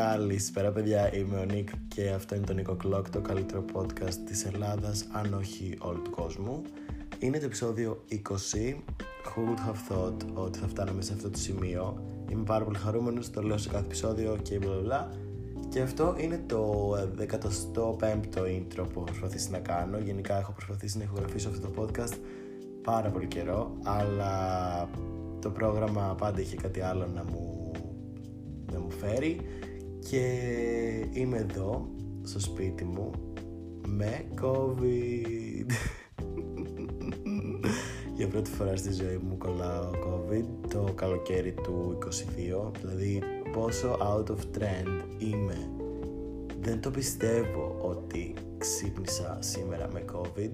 Καλησπέρα παιδιά, είμαι ο Νίκ και αυτό είναι το Νίκο Clock, το καλύτερο podcast της Ελλάδας, αν όχι όλου του κόσμου. Είναι το επεισόδιο 20. Who would have thought ότι θα φτάναμε σε αυτό το σημείο; Είμαι πάρα πολύ χαρούμενος, το λέω σε κάθε επεισόδιο και μπλα μπλα. Και αυτό είναι το 15ο intro που έχω προσπαθήσει να κάνω. Γενικά έχω προσπαθήσει να ηχογραφήσω αυτό το podcast πάρα πολύ καιρό, αλλά το πρόγραμμα πάντα είχε κάτι άλλο να μου, να μου φέρει και είμαι εδώ στο σπίτι μου με COVID. Για πρώτη φορά στη ζωή μου κολλάω COVID το καλοκαίρι του 22, δηλαδή πόσο out of trend είμαι. Δεν το πιστεύω ότι ξύπνησα σήμερα με COVID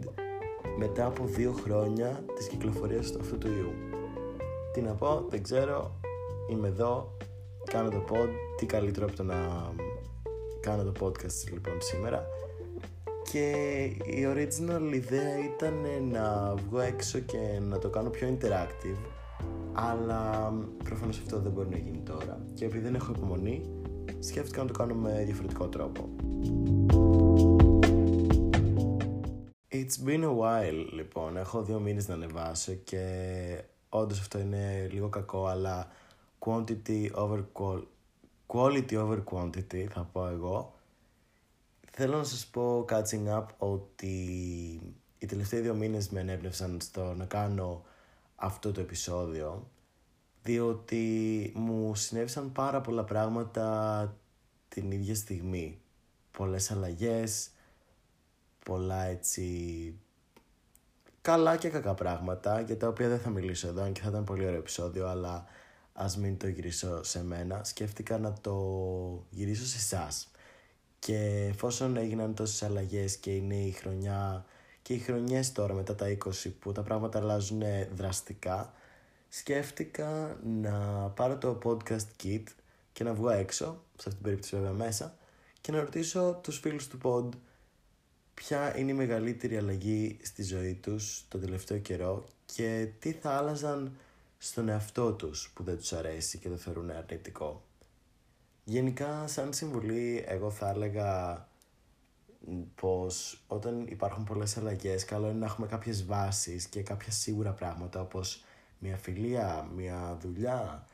μετά από δύο χρόνια της κυκλοφορίας αυτού του ιού. Τι να πω, δεν ξέρω, είμαι εδώ, κάνω το pod, τι καλύτερο από το να κάνω το podcast λοιπόν σήμερα. Και η original ιδέα ήταν να βγω έξω και να το κάνω πιο interactive αλλά προφανώς αυτό δεν μπορεί να γίνει τώρα. Και επειδή δεν έχω υπομονή σκέφτηκα να το κάνω με διαφορετικό τρόπο. It's been a while λοιπόν, έχω δύο μήνες να ανεβάσω και όντως αυτό είναι λίγο κακό αλλά quantity over quality over quantity θα πω εγώ. Θέλω να σας πω catching up ότι οι τελευταίοι δύο μήνες με ενέπνευσαν στο να κάνω αυτό το επεισόδιο διότι μου συνέβησαν πάρα πολλά πράγματα την ίδια στιγμή. Πολλές αλλαγές πολλά έτσι καλά και κακά πράγματα για τα οποία δεν θα μιλήσω εδώ και θα ήταν πολύ ωραίο επεισόδιο αλλά ας μην το γυρίσω σε μένα σκέφτηκα να το γυρίσω σε εσάς. και εφόσον έγιναν τόσες αλλαγές και είναι η χρονιά και οι χρονιές τώρα μετά τα 20 που τα πράγματα αλλάζουν δραστικά σκέφτηκα να πάρω το podcast kit και να βγω έξω, σε αυτή την περίπτωση βέβαια μέσα και να ρωτήσω τους φίλους του pod ποια είναι η μεγαλύτερη αλλαγή στη ζωή τους το τελευταίο καιρό και τι θα άλλαζαν στον εαυτό τους που δεν τους αρέσει και το θεωρούν αρνητικό. Γενικά σαν συμβουλή εγώ θα έλεγα πως όταν υπάρχουν πολλές αλλαγές καλό είναι να έχουμε κάποιες βάσεις και κάποια σίγουρα πράγματα όπως μια φιλία, μια δουλειά,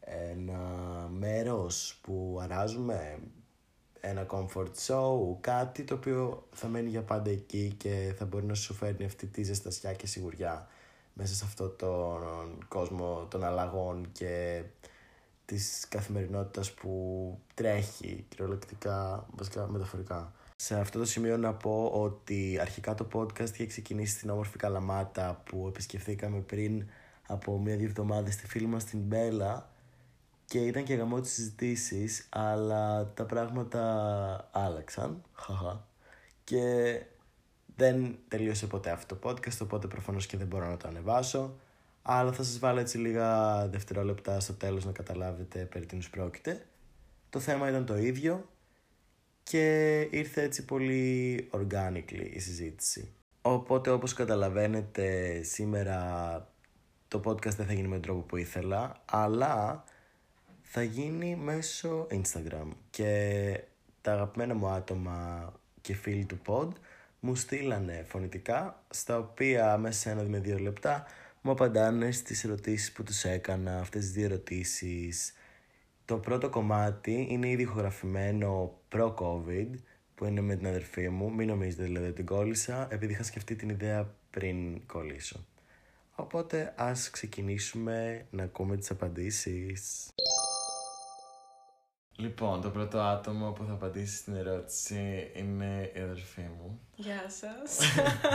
ένα μέρος που αράζουμε, ένα comfort show, κάτι το οποίο θα μένει για πάντα εκεί και θα μπορεί να σου φέρνει αυτή τη ζεστασιά και σιγουριά μέσα σε αυτό τον κόσμο των αλλαγών και της καθημερινότητας που τρέχει κυριολεκτικά, βασικά μεταφορικά. Σε αυτό το σημείο να πω ότι αρχικά το podcast είχε ξεκινήσει στην όμορφη Καλαμάτα που επισκεφθήκαμε πριν από μία-δύο εβδομάδες στη φίλη μας την Μπέλα και ήταν και γαμό τις συζητήσεις, αλλά τα πράγματα άλλαξαν, χαχα, και δεν τελείωσε ποτέ αυτό το podcast, οπότε προφανώς και δεν μπορώ να το ανεβάσω, αλλά θα σας βάλω έτσι λίγα δευτερόλεπτα στο τέλος να καταλάβετε περί τίνος πρόκειται. Το θέμα ήταν το ίδιο και ήρθε έτσι πολύ organically η συζήτηση. Οπότε όπως καταλαβαίνετε σήμερα το podcast δεν θα γίνει με τον τρόπο που ήθελα, αλλά θα γίνει μέσω Instagram και τα αγαπημένα μου άτομα και φίλοι του pod μου στείλανε φωνητικά στα οποία μέσα σε ένα με δύο λεπτά μου απαντάνε στις ερωτήσεις που τους έκανα, αυτές τις δύο ερωτήσεις. Το πρώτο κομμάτι είναι ήδη ηχογραφημένο προ-COVID που είναι με την αδερφή μου. Μην νομίζετε δηλαδή ότι την κόλλησα επειδή είχα σκεφτεί την ιδέα πριν κολλήσω. Οπότε ας ξεκινήσουμε να ακούμε τις απαντήσεις. Λοιπόν, το πρώτο άτομο που θα απαντήσει στην ερώτηση είναι η αδερφή μου. Γεια σας.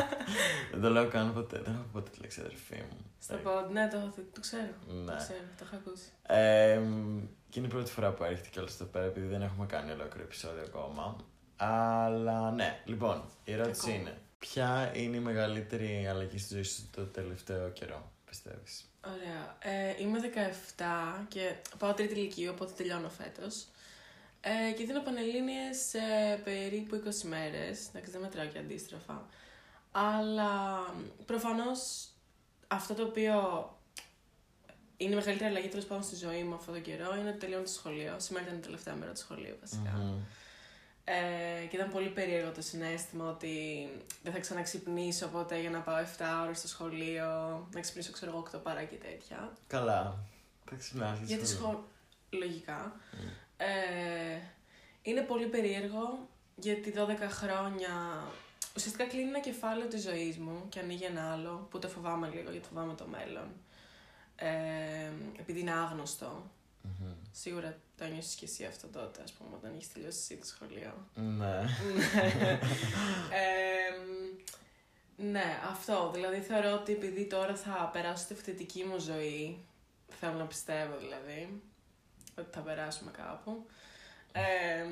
δεν το λέω καν ποτέ. Δεν έχω ποτέ τη λέξη αδερφή μου. Στο pod, ναι, το, το, ξέρω. Ναι. Το ξέρω, το έχω ακούσει. Ε, και είναι η πρώτη φορά που έρχεται κιόλα εδώ πέρα, επειδή δεν έχουμε κάνει ολόκληρο επεισόδιο ακόμα. Αλλά ναι, λοιπόν, η ερώτηση Ακόμα. είναι: Ποια είναι η μεγαλύτερη αλλαγή στη ζωή σου το τελευταίο καιρό, πιστεύεις; Ωραία. Ε, είμαι 17 και πάω τρίτη ηλικίου, οπότε τελειώνω φέτος. Ε, και δίνω πανελλήνιες σε περίπου 20 μέρες. Εντάξει, δεν μετράω και αντίστροφα. Αλλά προφανώς αυτό το οποίο είναι η μεγαλύτερη αλλαγή τέλος πάντων στη ζωή μου αυτόν τον καιρό είναι ότι τελειώνω το σχολείο. Σήμερα ήταν η τελευταία μέρα του σχολείου βασικά. Μμμ. Ε, και ήταν πολύ περίεργο το συνέστημα ότι δεν θα ξαναξυπνήσω ποτέ για να πάω 7 ώρες στο σχολείο, να ξυπνήσω ξέρω εγώ 8 παρά και τέτοια. Καλά. Θα ξυπνάς για Γιατί σχολείο. σχολ... Λογικά. Ε, είναι πολύ περίεργο γιατί 12 χρόνια ουσιαστικά κλείνει ένα κεφάλαιο της ζωής μου και ανοίγει ένα άλλο που το φοβάμαι λίγο γιατί φοβάμαι το μέλλον. Ε, επειδή είναι άγνωστο. Μμμ. Σίγουρα το νιώσεις και εσύ αυτό τότε, ας πούμε, όταν έχεις τελειώσει εσύ το σχολείο. Ναι. Ε, ναι, αυτό. Δηλαδή θεωρώ ότι επειδή τώρα θα περάσω τη φοιτητική μου ζωή, θέλω να πιστεύω δηλαδή, ότι θα περάσουμε κάπου. Ε,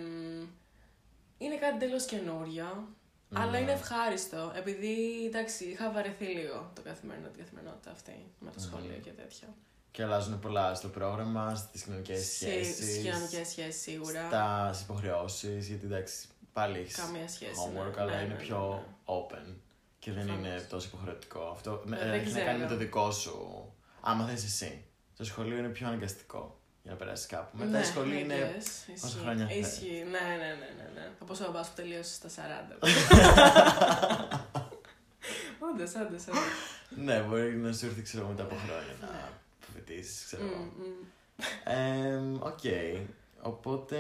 είναι κάτι τελώς καινούριο, αλλά Ναι. είναι ευχάριστο, επειδή εντάξει, είχα βαρεθεί λίγο το καθημερινό, την καθημερινότητα αυτή με το σχολείο και τέτοια. Και αλλάζουν πολλά στο πρόγραμμα, στις κοινωνικές σχέσεις. Στις κοινωνικές σχέσεις σίγουρα. Στα υποχρεώσεις, γιατί εντάξει, πάλι έχεις Καμία σχέση. homework, ναι, αλλά ναι, είναι ναι, ναι, πιο ναι. open. Και δεν Προφανώς. είναι τόσο υποχρεωτικό. Αυτό Ε, ε, δεν έχει να κάνει με ξέρω. το δικό σου. Άμα θες εσύ. Το σχολείο είναι πιο αναγκαστικό για να περάσει κάπου. Μετά Ναι, η σχολή I είναι. guess. πόσα Ισχύει. χρόνια θα Ισχύει. Ναι, ναι, ναι, ναι, ναι. Όπως ο μπαμπάς που τελείωσε στα 40. Όντως, όντως, όντως. ναι, μπορεί να σου έρθει ξέρω, μετά από χρόνια να Ναι. φοιτήσεις, ξέρω εγώ. Μμ, μμ. Εμ, Οκ. Οπότε,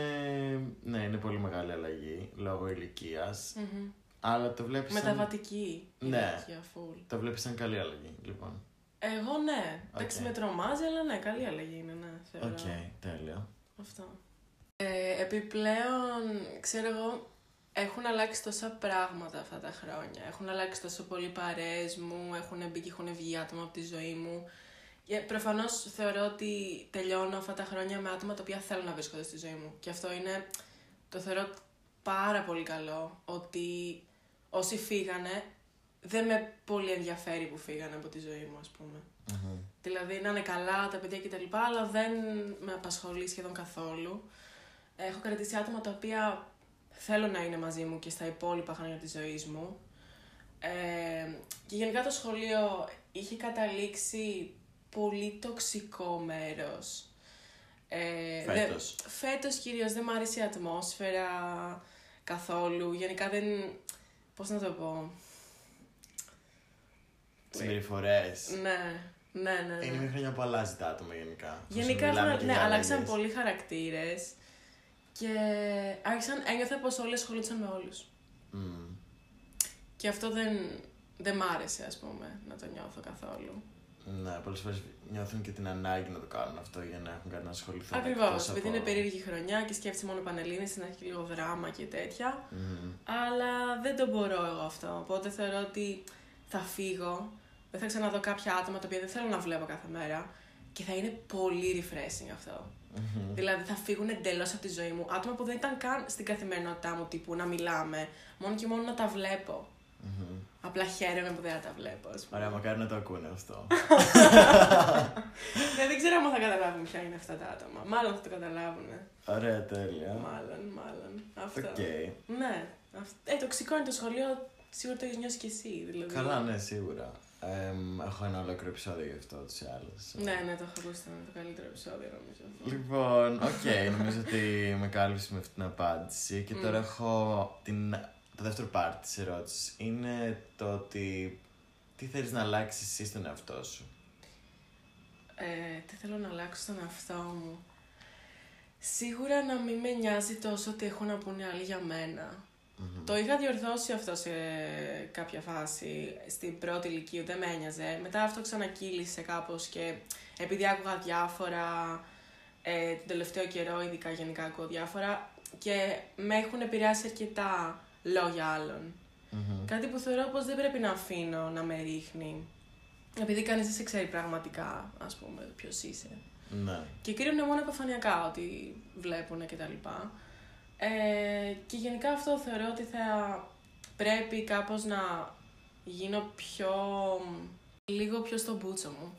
ναι, είναι πολύ μεγάλη αλλαγή λόγω ηλικίας. Μμμ. Αλλά το βλέπεις. Μεταβατική. Ναι. ηλικία, full. Το βλέπεις σαν καλή αλλαγή, λοιπόν. Εγώ ναι. Εντάξει, Οκ. με τρομάζει, αλλά ναι, καλή αλλαγή είναι, ναι. Θεωρώ. Οκ, τέλειο. Αυτό. Ε, επιπλέον, ξέρω εγώ, έχουν αλλάξει τόσα πράγματα αυτά τα χρόνια. Έχουν αλλάξει τόσο πολύ παρέες μου, έχουν μπει και έχουν βγει άτομα από τη ζωή μου. Και προφανώς θεωρώ ότι τελειώνω αυτά τα χρόνια με άτομα τα οποία θέλουν να βρίσκονται στη ζωή μου. Και αυτό είναι, το θεωρώ πάρα πολύ καλό, ότι όσοι φύγανε, δεν με πολύ ενδιαφέρει που φύγανε από τη ζωή μου, ας πούμε. Μμμ. Δηλαδή να είναι καλά τα παιδιά κτλ. Αλλά δεν με απασχολεί σχεδόν καθόλου. Έχω κρατήσει άτομα τα οποία θέλω να είναι μαζί μου και στα υπόλοιπα χρόνια της ζωής μου. Ε, και γενικά το σχολείο είχε καταλήξει πολύ τοξικό μέρος. Ε, δεν- Φέτος. φέτος κυρίως δεν μ' άρεσε η ατμόσφαιρα καθόλου. Γενικά δεν... Πώς να το πω... Συμπεριφορέ. Ναι, ναι, ναι. ναι. Είναι μια χρονιά που αλλάζει τα άτομα γενικά. Γενικά Όσο μιλάμε έχουν, και ναι, για αλλάξαν αλλαγές. πολλοί χαρακτήρες και άρχισαν, ένιωθα πως όλοι ασχολούνταν με όλους. Μμμ. Και αυτό δεν, δεν μ' άρεσε, ας πούμε, να το νιώθω καθόλου. Ναι, πολλές φορές νιώθουν και την ανάγκη να το κάνουν αυτό για να έχουν κάτι να ασχοληθούν. Ακριβώς, εκτός επειδή από- είναι περίεργη χρονιά και σκέφτεσαι μόνο πανελλήνιες, να έχει λίγο δράμα και τέτοια. Μμμ. Αλλά δεν το μπορώ εγώ αυτό. Οπότε θεωρώ ότι θα φύγω, δεν θα ξαναδώ κάποια άτομα τα οποία δεν θέλω να βλέπω κάθε μέρα και θα είναι πολύ refreshing αυτό. Μμμ. Δηλαδή θα φύγουν εντελώς από τη ζωή μου. Άτομα που δεν ήταν καν στην καθημερινότητά μου τύπου να μιλάμε, μόνο και μόνο να τα βλέπω. Μμμ. Απλά χαίρομαι που δεν τα βλέπω, ας πούμε. Ωραία, μακάρι να το ακούνε αυτό. Ε, δεν ξέρω αν θα καταλάβουν ποια είναι αυτά τα άτομα. Μάλλον θα το καταλάβουν. Ωραία, τέλεια. Μάλλον, μάλλον. Αυτό. Οκ. Ναι. αυ- Ε, τοξικό είναι το σχολείο, σίγουρα το έχεις νιώσει κι εσύ. Δηλαδή. Καλά, ναι, σίγουρα. Εμ, έχω ένα ολόκληρο επεισόδιο γι' αυτό ούτως ή άλλως. Ναι, ναι, το έχω ακούσει. Ήταν το καλύτερο επεισόδιο, νομίζω. αυτό. Λοιπόν, οκ, νομίζω ότι με κάλυψες με αυτή την απάντηση. Και τώρα Μμ. έχω την, το δεύτερο part της ερώτησης. Είναι το ότι τι θέλεις να αλλάξεις εσύ στον εαυτό σου; Ε, τι θέλω να αλλάξω στον εαυτό μου; Σίγουρα να μην με νοιάζει τόσο ότι έχουν να πούνε άλλοι για μένα. Μμμ. Το είχα διορθώσει αυτό σε κάποια φάση. Στην πρώτη ηλικία δεν με ένοιαζε. Μετά αυτό ξανακύλησε κάπως και επειδή άκουγα διάφορα ε, τον τελευταίο καιρό, ειδικά γενικά ακούω διάφορα και με έχουν επηρεάσει αρκετά λόγια άλλων. Μμμ. Κάτι που θεωρώ πως δεν πρέπει να αφήνω να με ρίχνει. Επειδή κανείς δεν σε ξέρει πραγματικά, ας πούμε, ποιος είσαι. Ναι. Και κρίνουν μόνο επιφανειακά ότι βλέπουν και τα λοιπά. Ε, και γενικά αυτό θεωρώ ότι θα πρέπει κάπως να γίνω πιο... λίγο πιο στο μπούτσο μου.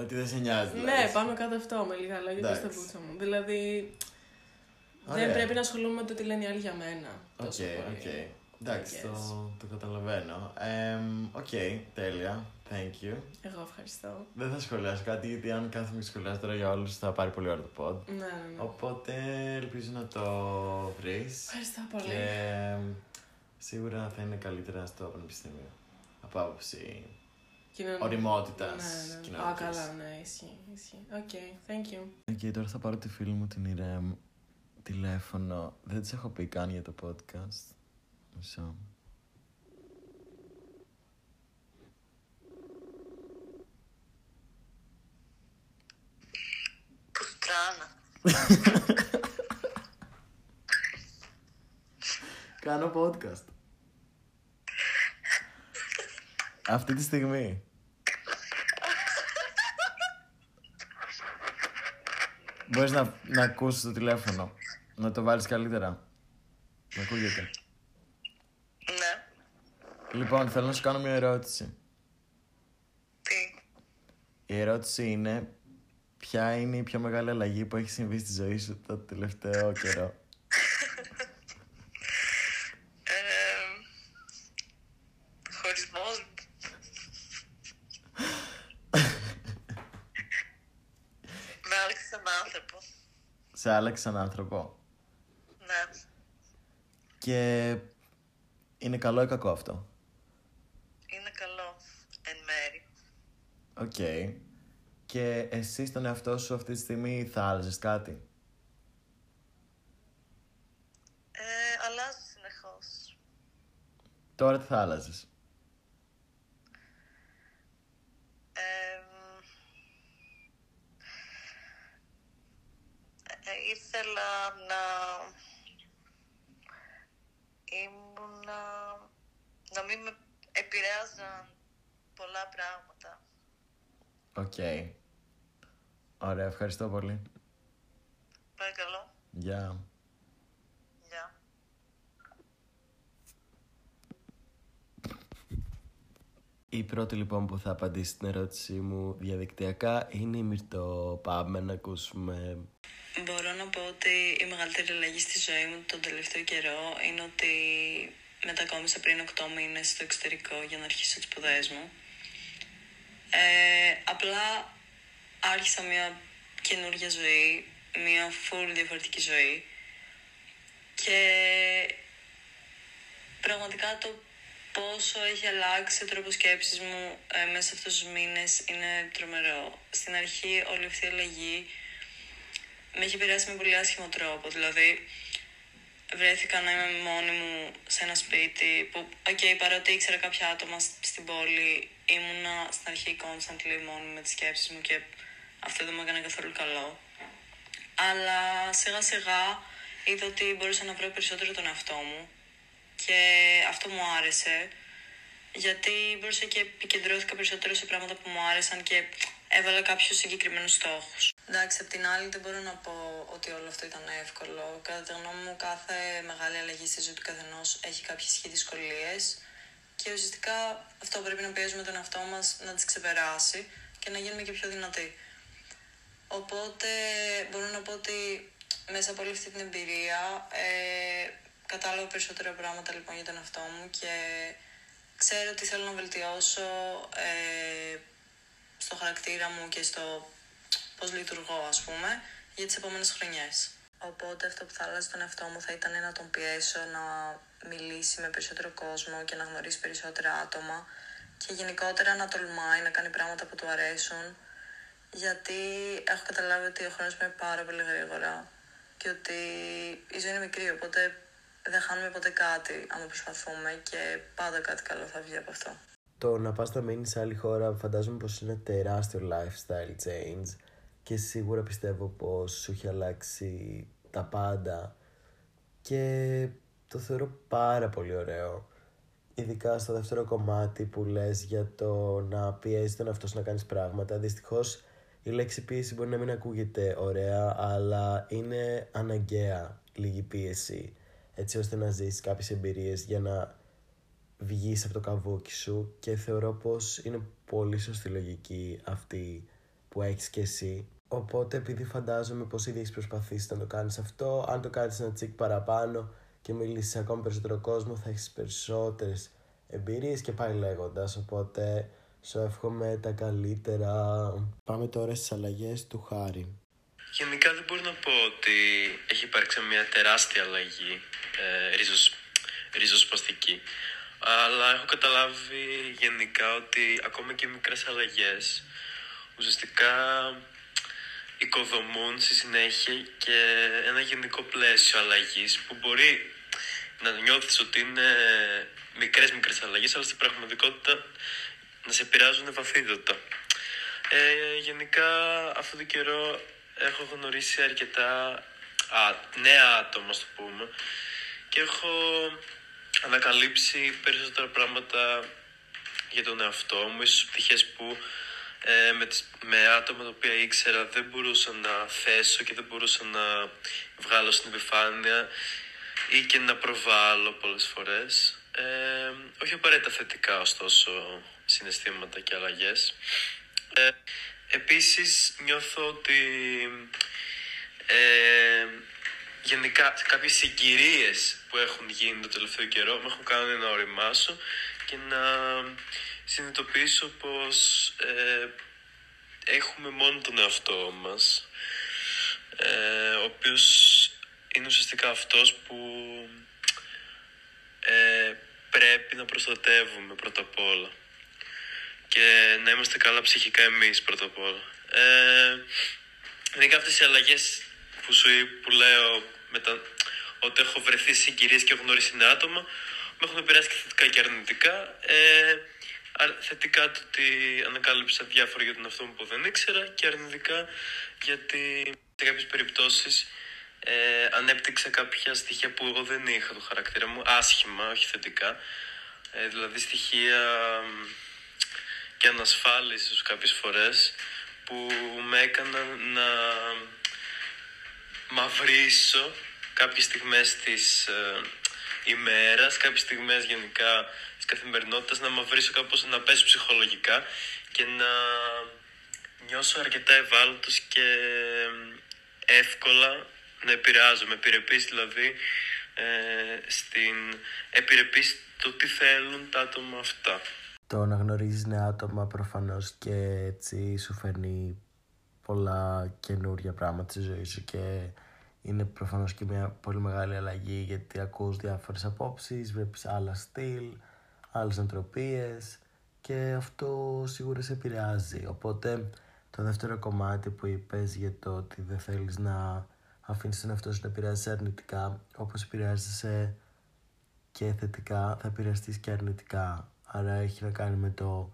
Ότι δεν σε νοιάζει. ναι, δηλαδή. πάνω κάτω αυτό με λίγα λόγια πιο στο Εντάξει. μπούτσο μου. Δηλαδή Ωραία. δεν πρέπει να ασχολούμαι με το τι λένε οι άλλοι για μένα. Οκ, τόσο πολύ. οκ. Εντάξει, I το, guess. το καταλαβαίνω. Εμ, Οκ, τέλεια. Thank you. Εγώ ευχαριστώ. Δεν θα σχολιάσω κάτι, γιατί αν κάθομαι και σχολιάσω τώρα για όλους θα πάρει πολύ ώρα το pod. Ναι, ναι, ναι. Οπότε ελπίζω να το βρεις. Ευχαριστώ πολύ. Και εμ, σίγουρα θα είναι καλύτερα στο πανεπιστήμιο. Από άποψη Κοινωνία. ωριμότητας Ναι, ναι. Α, κοινωνικής. καλά, ναι, ισχύει. ισχύει. OK, thank you. OK, τώρα θα πάρω τη φίλη μου την Ιρέμ τηλέφωνο. Δεν της έχω πει καν για το podcast. Μισό. Πουστράνα. Κάνω podcast. Αυτή τη στιγμή. Μπορείς να, να ακούσεις το τηλέφωνο. Να το βάλεις καλύτερα. Να ακούγεται. Ναι. Λοιπόν, θέλω να σου κάνω μια ερώτηση. Τι; Η ερώτηση είναι ποια είναι η πιο μεγάλη αλλαγή που έχει συμβεί στη ζωή σου το τελευταίο καιρό; Ε, χωρισμός. Με άλλαξε σαν άνθρωπο. Σε άλλαξε σαν άνθρωπο. Ναι. Και είναι καλό ή κακό αυτό; Είναι καλό. Εν μέρη. Οκ. Και εσύ στον εαυτό σου αυτή τη στιγμή θα άλλαζες κάτι; Ε, αλλάζει συνεχώς. Τώρα τι θα άλλαζες; Ε, ε, ήθελα να ήμουνα να μην με επηρέαζαν πολλά πράγματα. Οκ. Ωραία, ευχαριστώ πολύ. Παρακαλώ. Γεια. Γεια. Η πρώτη λοιπόν που θα απαντήσει στην ερώτησή μου διαδικτυακά είναι η Μυρτώ. Πάμε να ακούσουμε. Μπορώ να πω ότι η μεγαλύτερη αλλαγή στη ζωή μου τον τελευταίο καιρό είναι ότι μετακόμισα πριν 8 μήνες στο εξωτερικό για να αρχίσω τις σπουδές μου. Ε, απλά άρχισα μια καινούργια ζωή, μια full διαφορετική ζωή και πραγματικά το πόσο έχει αλλάξει ο τρόπος σκέψης μου ε, μέσα σε αυτούς τους μήνες είναι τρομερό. Στην αρχή όλη αυτή η αλλαγή με έχει επηρεάσει με πολύ άσχημο τρόπο. Δηλαδή, βρέθηκα να είμαι μόνη μου σε ένα σπίτι που, οκ, παρότι ήξερα κάποια άτομα σ- στην πόλη, ήμουνα στην αρχή constantly μόνη μου με τις σκέψεις μου και αυτό δεν μου έκανε καθόλου καλό. Αλλά σιγά σιγά είδα ότι μπορούσα να βρω περισσότερο τον εαυτό μου και αυτό μου άρεσε γιατί μπορούσα και επικεντρώθηκα περισσότερο σε πράγματα που μου άρεσαν και έβαλα κάποιους συγκεκριμένους στόχους. Εντάξει, απ' την άλλη δεν μπορώ να πω ότι όλο αυτό ήταν εύκολο. Κατά τη γνώμη μου, κάθε μεγάλη αλλαγή στη ζωή του καθενός έχει κάποιες ισχύ δυσκολίες και ουσιαστικά αυτό πρέπει να πιέζουμε τον εαυτό μας να τις ξεπεράσει και να γίνουμε και πιο δυνατοί. Οπότε μπορώ να πω ότι μέσα από όλη αυτή την εμπειρία ε, κατάλαβα περισσότερα πράγματα λοιπόν για τον εαυτό μου και ξέρω τι θέλω να βελτιώσω ε, στο χαρακτήρα μου και στο πώς λειτουργώ ας πούμε για τις επόμενες χρονιές. Οπότε αυτό που θα άλλαζε τον εαυτό μου θα ήταν να τον πιέσω να μιλήσει με περισσότερο κόσμο και να γνωρίσει περισσότερα άτομα και γενικότερα να τολμάει να κάνει πράγματα που του αρέσουν γιατί έχω καταλάβει ότι ο χρόνος είναι πάρα πολύ γρήγορα και ότι η ζωή είναι μικρή οπότε δεν χάνουμε ποτέ κάτι άμα προσπαθούμε και πάντα κάτι καλό θα βγει από αυτό. Το να πας να μείνεις σε άλλη χώρα φαντάζομαι πως είναι τεράστιο lifestyle change και σίγουρα πιστεύω πως σου έχει αλλάξει τα πάντα και το θεωρώ πάρα πολύ ωραίο. Ειδικά στο δεύτερο κομμάτι που λες για το να πιέζει τον εαυτό σου να κάνεις πράγματα. Δυστυχώς η λέξη πίεση μπορεί να μην ακούγεται ωραία, αλλά είναι αναγκαία λίγη πίεση έτσι ώστε να ζήσεις κάποιες εμπειρίες για να βγεις από το καβούκι σου και θεωρώ πως είναι πολύ σωστή λογική αυτή που έχεις και εσύ. Οπότε επειδή φαντάζομαι πως ήδη έχεις προσπαθήσει να το κάνεις αυτό, αν το κάνεις ένα τσικ παραπάνω, και μιλήσεις σε ακόμη περισσότερο κόσμο θα έχεις περισσότερες εμπειρίες και πάει λέγοντας. Οπότε σου εύχομαι τα καλύτερα. Πάμε τώρα στις αλλαγές του Χάρη. Γενικά δεν μπορώ να πω ότι έχει υπάρξει μια τεράστια αλλαγή ε, ριζοσ, ριζοσπαστική αλλά έχω καταλάβει γενικά ότι ακόμα και μικρές αλλαγές ουσιαστικά οικοδομούν στη συνέχεια και ένα γενικό πλαίσιο αλλαγής που μπορεί να νιώθεις ότι είναι μικρές μικρές αλλαγές αλλά στην πραγματικότητα να σε επηρεάζουν βαθύτατα. Ε, γενικά αυτό το καιρό έχω γνωρίσει αρκετά α, νέα άτομα, το πούμε, και έχω ανακαλύψει περισσότερα πράγματα για τον εαυτό μου, ίσως πτυχές που ε, με, με άτομα τα οποία ήξερα δεν μπορούσα να θέσω και δεν μπορούσα να βγάλω στην επιφάνεια ή και να προβάλλω πολλές φορές. Ε, όχι απαραίτητα θετικά ωστόσο συναισθήματα και αλλαγές. Ε, επίσης νιώθω ότι ε, γενικά κάποιες συγκυρίες που έχουν γίνει το τελευταίο καιρό με έχουν κάνει να οριμάσω και να συνειδητοποιήσω πως ε, έχουμε μόνο τον εαυτό μας ε, ο οποίος είναι ουσιαστικά αυτός που ε, πρέπει να προστατεύουμε πρώτα απ' όλα και να είμαστε καλά ψυχικά εμείς πρώτα απ' όλα. Ε, είναι αυτές οι αλλαγές που σου που λέω μετά, ότι έχω βρεθεί σε συγκυρίες και έχω γνωρίσει νέα άτομα με έχουν επηρεάσει και θετικά και αρνητικά. Ε, θετικά το ότι ανακάλυψα διάφορα για τον εαυτό μου που δεν ήξερα και αρνητικά γιατί σε κάποιες περιπτώσεις ε, ανέπτυξα κάποια στοιχεία που εγώ δεν είχα το χαρακτήρα μου, άσχημα, όχι θετικά. Ε, δηλαδή στοιχεία και ανασφάλισης κάποιες φορές που με έκαναν να μαυρίσω κάποιες στιγμές της ε, ημέρας, κάποιες στιγμές γενικά της καθημερινότητας, να μαυρίσω κάπως να πέσω ψυχολογικά και να νιώσω αρκετά ευάλωτος και εύκολα να επηρεάζομαι, επιρρεπής δηλαδή ε, στην επιρρεπής το τι θέλουν τα άτομα αυτά. Το να γνωρίζεις νέα άτομα προφανώς και έτσι σου φέρνει πολλά καινούργια πράγματα στη ζωή σου και είναι προφανώς και μια πολύ μεγάλη αλλαγή γιατί ακούς διάφορες απόψεις, βλέπεις άλλα στυλ, άλλες νοοτροπίες και αυτό σίγουρα σε επηρεάζει. Οπότε το δεύτερο κομμάτι που είπες για το ότι δεν θέλεις να αφήνεις τον εαυτό σου να επηρεάζει αρνητικά όπως επηρεάζεσαι και θετικά θα επηρεαστείς και αρνητικά. Άρα έχει να κάνει με το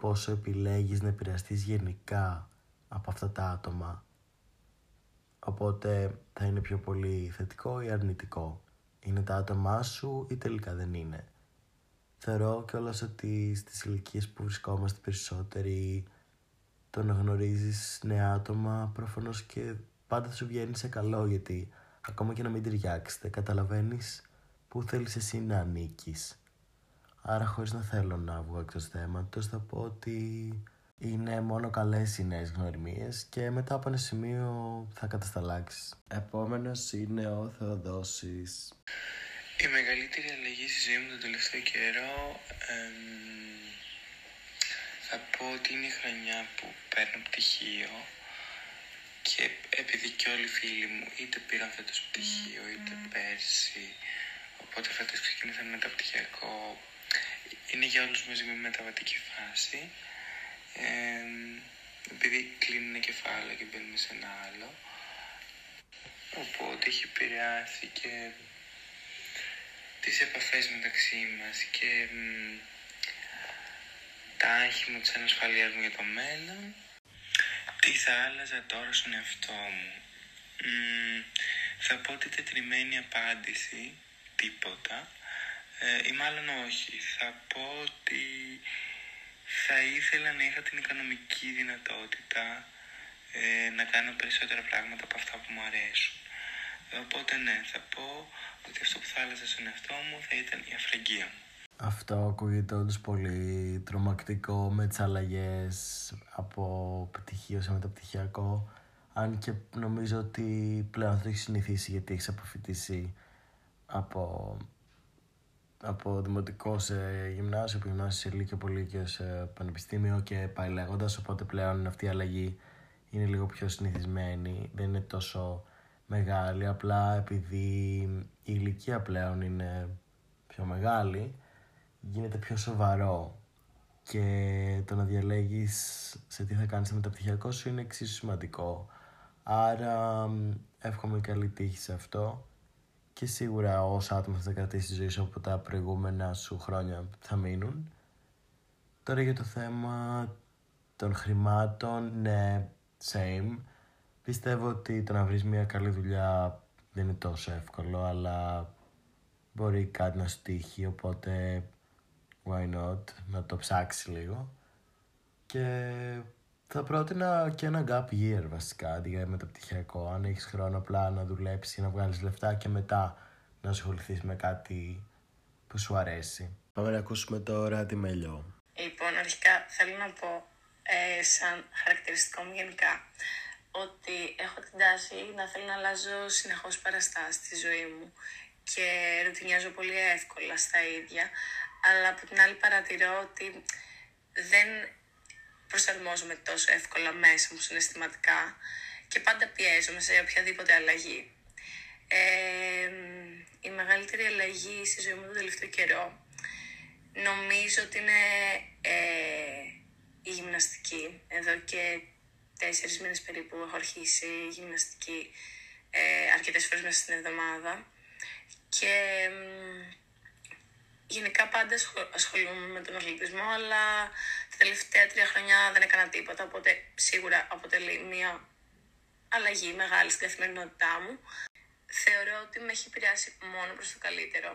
πόσο επιλέγεις να επηρεαστείς γενικά από αυτά τα άτομα. Οπότε θα είναι πιο πολύ θετικό ή αρνητικό. Είναι τα άτομά σου ή τελικά δεν είναι. Θεωρώ κιόλας ότι στις ηλικίες που βρισκόμαστε περισσότεροι το να γνωρίζεις νέα άτομα προφανώς και πάντα θα σου βγαίνει σε καλό γιατί ακόμα και να μην ταιριάξετε καταλαβαίνεις που θέλεις εσύ να ανήκεις. Άρα χωρίς να θέλω να βγω εκτός θέματος θα πω ότι είναι μόνο καλές οι νέες γνωριμίες και μετά από ένα σημείο θα κατασταλάξεις. Επόμενος είναι ο Θεοδόσης. Η μεγαλύτερη αλλαγή στη ζωή μου τον τελευταίο καιρό θα πω ότι είναι η χρονιά που παίρνω πτυχίο και επειδή και όλοι οι φίλοι μου είτε πήραν φέτος πτυχίο είτε πέρσι οπότε φέτος ξεκίνησαν μεταπτυχιακό είναι για όλους μαζί μια μεταβατική φάση ε, επειδή κλείνουν κεφάλαιο και μπαίνουμε σε ένα άλλο οπότε έχει επηρεάσει και τις επαφές μεταξύ μας και μ, τα άγχη μου της ανασφαλείας μου για το μέλλον. Τι θα άλλαζα τώρα στον εαυτό μου; Μ, θα πω ότι τετριμένη απάντηση τίποτα. Ε, ή μάλλον όχι. Θα πω ότι θα ήθελα να είχα την οικονομική δυνατότητα ε, να κάνω περισσότερα πράγματα από αυτά που μου αρέσουν. Οπότε ναι, θα πω ότι αυτό που θα άλλαζα στον εαυτό μου θα ήταν η αφραγγία μου. Αυτό ακούγεται όντως πολύ τρομακτικό με τις αλλαγές από πτυχίο σε μεταπτυχιακό αν και νομίζω ότι πλέον θα το έχεις συνηθίσει γιατί έχεις αποφυτίσει από, από δημοτικό σε γυμνάσιο, από γυμνάσιο σε λύκειο, από λύκειο σε πανεπιστήμιο και πάει λέγοντας. Οπότε πλέον αυτή η αλλαγή είναι λίγο πιο συνηθισμένη, δεν είναι τόσο μεγάλη. Απλά επειδή η ηλικία πλέον είναι πιο μεγάλη, γίνεται πιο σοβαρό και το να διαλέγεις σε τι θα κάνεις το μεταπτυχιακό σου είναι εξίσου σημαντικό. Άρα εύχομαι καλή τύχη σε αυτό και σίγουρα όσα άτομα θα κρατήσει τη ζωή σου από τα προηγούμενα σου χρόνια θα μείνουν. Τώρα για το θέμα των χρημάτων, ναι, same. Πιστεύω ότι το να βρεις μια καλή δουλειά δεν είναι τόσο εύκολο, αλλά μπορεί κάτι να σου τύχει, οπότε why not, να το ψάξεις λίγο. Και θα πρότεινα και ένα gap year βασικά, αντί για μεταπτυχιακό. Αν έχεις χρόνο απλά να δουλέψεις, να βγάλεις λεφτά και μετά να ασχοληθείς με κάτι που σου αρέσει. Πάμε να ακούσουμε τώρα τη Μελιό. Λοιπόν, αρχικά θέλω να πω ε, σαν χαρακτηριστικό μου γενικά ότι έχω την τάση να θέλω να αλλάζω συνεχώς παραστάσεις στη ζωή μου και ρουτινιάζω πολύ εύκολα στα ίδια αλλά από την άλλη παρατηρώ ότι δεν προσαρμόζομαι τόσο εύκολα μέσα μου συναισθηματικά και πάντα πιέζομαι σε οποιαδήποτε αλλαγή. Ε, η μεγαλύτερη αλλαγή στη ζωή μου τον τελευταίο καιρό νομίζω ότι είναι ε, η γυμναστική. Εδώ και τέσσερις μήνες περίπου έχω αρχίσει γυμναστική ε, αρκετές φορές μέσα στην εβδομάδα και γενικά πάντα ασχολούμαι με τον αθλητισμό αλλά τα τελευταία τρία χρόνια δεν έκανα τίποτα οπότε σίγουρα αποτελεί μια αλλαγή μεγάλη στην καθημερινότητά μου. Θεωρώ ότι με έχει επηρεάσει μόνο προς το καλύτερο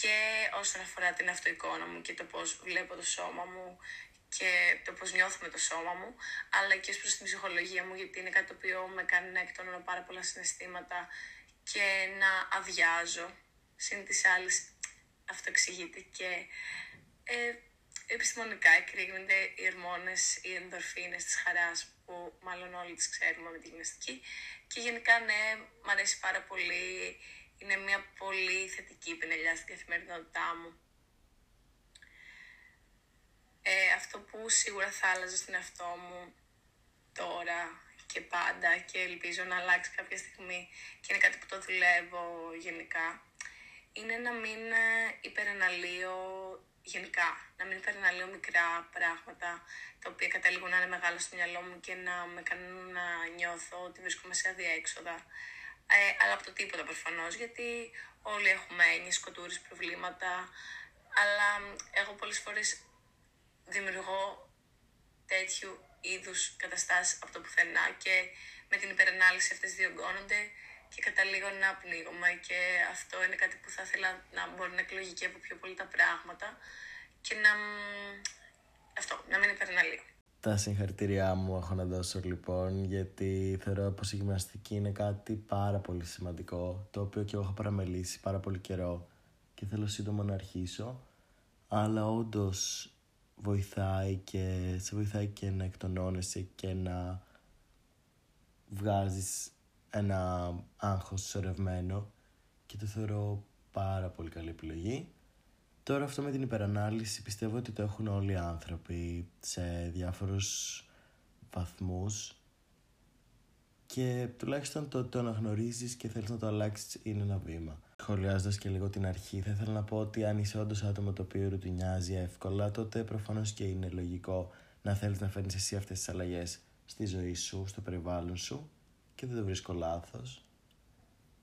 και όσον αφορά την αυτοεικόνα μου και το πώς βλέπω το σώμα μου και το πώς νιώθω με το σώμα μου, αλλά και προς την ψυχολογία μου, γιατί είναι κάτι το οποίο με κάνει να εκτονώνω πάρα πολλά συναισθήματα και να αδειάζω. Συν της άλλης αυτό εξηγείται και ε, επιστημονικά εκρήγνονται οι ορμόνες, οι ενδορφίνες της χαράς που μάλλον όλοι τις ξέρουμε με τη γυμναστική και γενικά ναι, μου αρέσει πάρα πολύ, είναι μια πολύ θετική πινελιά στην καθημερινότητά μου. Ε, αυτό που σίγουρα θα άλλαζα στην εαυτό μου τώρα και πάντα και ελπίζω να αλλάξει κάποια στιγμή και είναι κάτι που το δουλεύω γενικά είναι να μην ε, υπεραναλύω γενικά, να μην υπεραναλύω μικρά πράγματα τα οποία καταλήγουν να είναι μεγάλα στο μυαλό μου και να με κάνουν να νιώθω ότι βρίσκομαι σε αδιέξοδα. Ε, αλλά από το τίποτα προφανώς, γιατί όλοι έχουμε έννοιες, κοτούρες, προβλήματα, αλλά εγώ πολλές φορές δημιουργώ τέτοιου είδους καταστάσεις από το πουθενά και με την υπερανάλυση αυτές διωγγώνονται και καταλήγω να πνίγομαι και αυτό είναι κάτι που θα ήθελα να μπορεί να εκλογική από πιο πολύ τα πράγματα και να, αυτό, να μην υπεραναλύω. Τα συγχαρητήριά μου έχω να δώσω λοιπόν γιατί θεωρώ πως η γυμναστική είναι κάτι πάρα πολύ σημαντικό το οποίο και εγώ έχω παραμελήσει πάρα πολύ καιρό και θέλω σύντομα να αρχίσω αλλά όντως βοηθάει και σε βοηθάει και να εκτονώνεσαι και να βγάζεις ένα άγχος σωρευμένο και το θεωρώ πάρα πολύ καλή επιλογή. Τώρα αυτό με την υπερανάλυση πιστεύω ότι το έχουν όλοι οι άνθρωποι σε διάφορους βαθμούς και τουλάχιστον το, το αναγνωρίζεις και θέλεις να το αλλάξεις είναι ένα βήμα. Σχολιάζοντας και λίγο την αρχή, θα ήθελα να πω ότι αν είσαι όντως άτομο το οποίο ρουτινιάζει εύκολα, τότε προφανώς και είναι λογικό να θέλεις να φέρνεις εσύ αυτές τις αλλαγές στη ζωή σου, στο περιβάλλον σου και δεν το βρίσκω λάθος.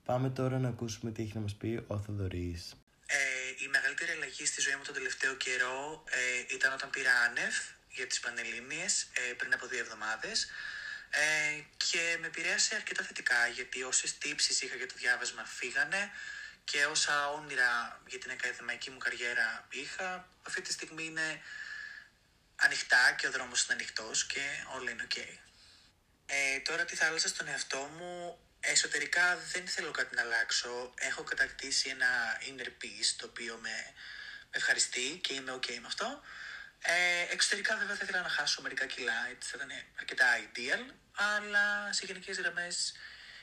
Πάμε τώρα να ακούσουμε τι έχει να μας πει ο Θοδωρής. Ε, η μεγαλύτερη αλλαγή στη ζωή μου τον τελευταίο καιρό ε, ήταν όταν πήρα άνευ για τις Πανελλήνιες ε, πριν από δύο εβδομάδες ε, και με επηρέασε αρκετά θετικά γιατί όσες τύψεις είχα για το διάβασμα φύγανε και όσα όνειρα για την ακαδημαϊκή μου καριέρα είχα αυτή τη στιγμή είναι ανοιχτά και ο δρόμος είναι ανοιχτός και όλα είναι ok. Ε, τώρα τι θα άλλαζα στον εαυτό μου, εσωτερικά δεν θέλω κάτι να αλλάξω. Έχω κατακτήσει ένα inner peace το οποίο με, με ευχαριστεί και είμαι ok με αυτό. Ε, εξωτερικά βέβαια θα ήθελα να χάσω μερικά κιλά, έτσι θα ήταν αρκετά ideal, αλλά σε γενικές γραμμές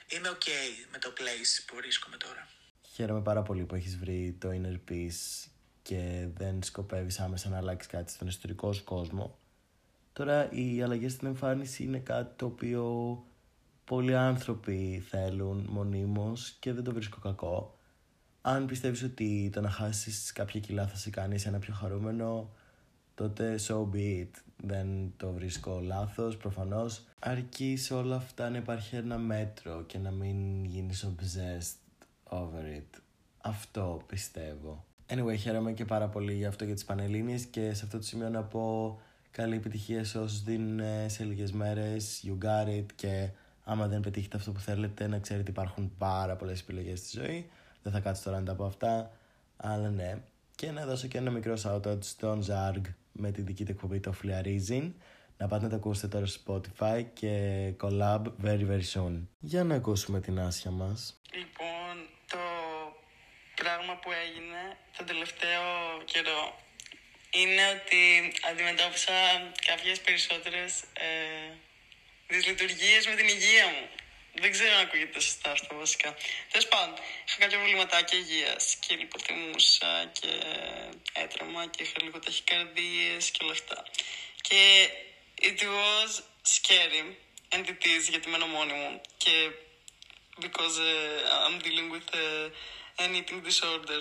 είμαι ok με το place που βρίσκομαι τώρα. Χαίρομαι πάρα πολύ που έχεις βρει το inner peace και δεν σκοπεύεις άμεσα να αλλάξεις κάτι στον ιστορικό σου κόσμο. Τώρα οι αλλαγές στην εμφάνιση είναι κάτι το οποίο πολλοί άνθρωποι θέλουν μονίμως και δεν το βρίσκω κακό. Αν πιστεύεις ότι το να χάσεις κάποια κιλά θα σε κάνει ένα πιο χαρούμενο, τότε so be it. Δεν το βρίσκω λάθος, προφανώς. Αρκεί σε όλα αυτά να υπάρχει ένα μέτρο και να μην γίνεις obsessed over it. Αυτό πιστεύω. Anyway, χαίρομαι και πάρα πολύ για αυτό για τις Πανελλήνιες και σε αυτό το σημείο να πω καλή επιτυχία σε όσους δίνουν σε λίγες μέρες, you got it και άμα δεν πετύχετε αυτό που θέλετε να ξέρετε υπάρχουν πάρα πολλές επιλογές στη ζωή. Δεν θα κάτσω τώρα να τα πω αυτά, αλλά ναι. Και να δώσω και ένα μικρό shout-out στον Zarg με τη δική του εκπομπή το Fliarizing. Να πάτε να το ακούσετε τώρα στο Spotify και collab very very soon. Για να ακούσουμε την άσια μας. Λοιπόν, το πράγμα που έγινε τον τελευταίο καιρό είναι ότι αντιμετώπισα κάποιες περισσότερες ε, δυσλειτουργίες με την υγεία μου. Δεν ξέρω αν ακούγεται σωστά αυτό βασικά. Τέλος πάντων, είχα κάποια προβληματάκια υγείας και λιποθυμούσα και έτρεμα και είχα λίγο ταχυκαρδίε και όλα αυτά. Και it was scary and it is γιατί μένω μόνη μου και because uh, I'm dealing with uh, an eating disorder.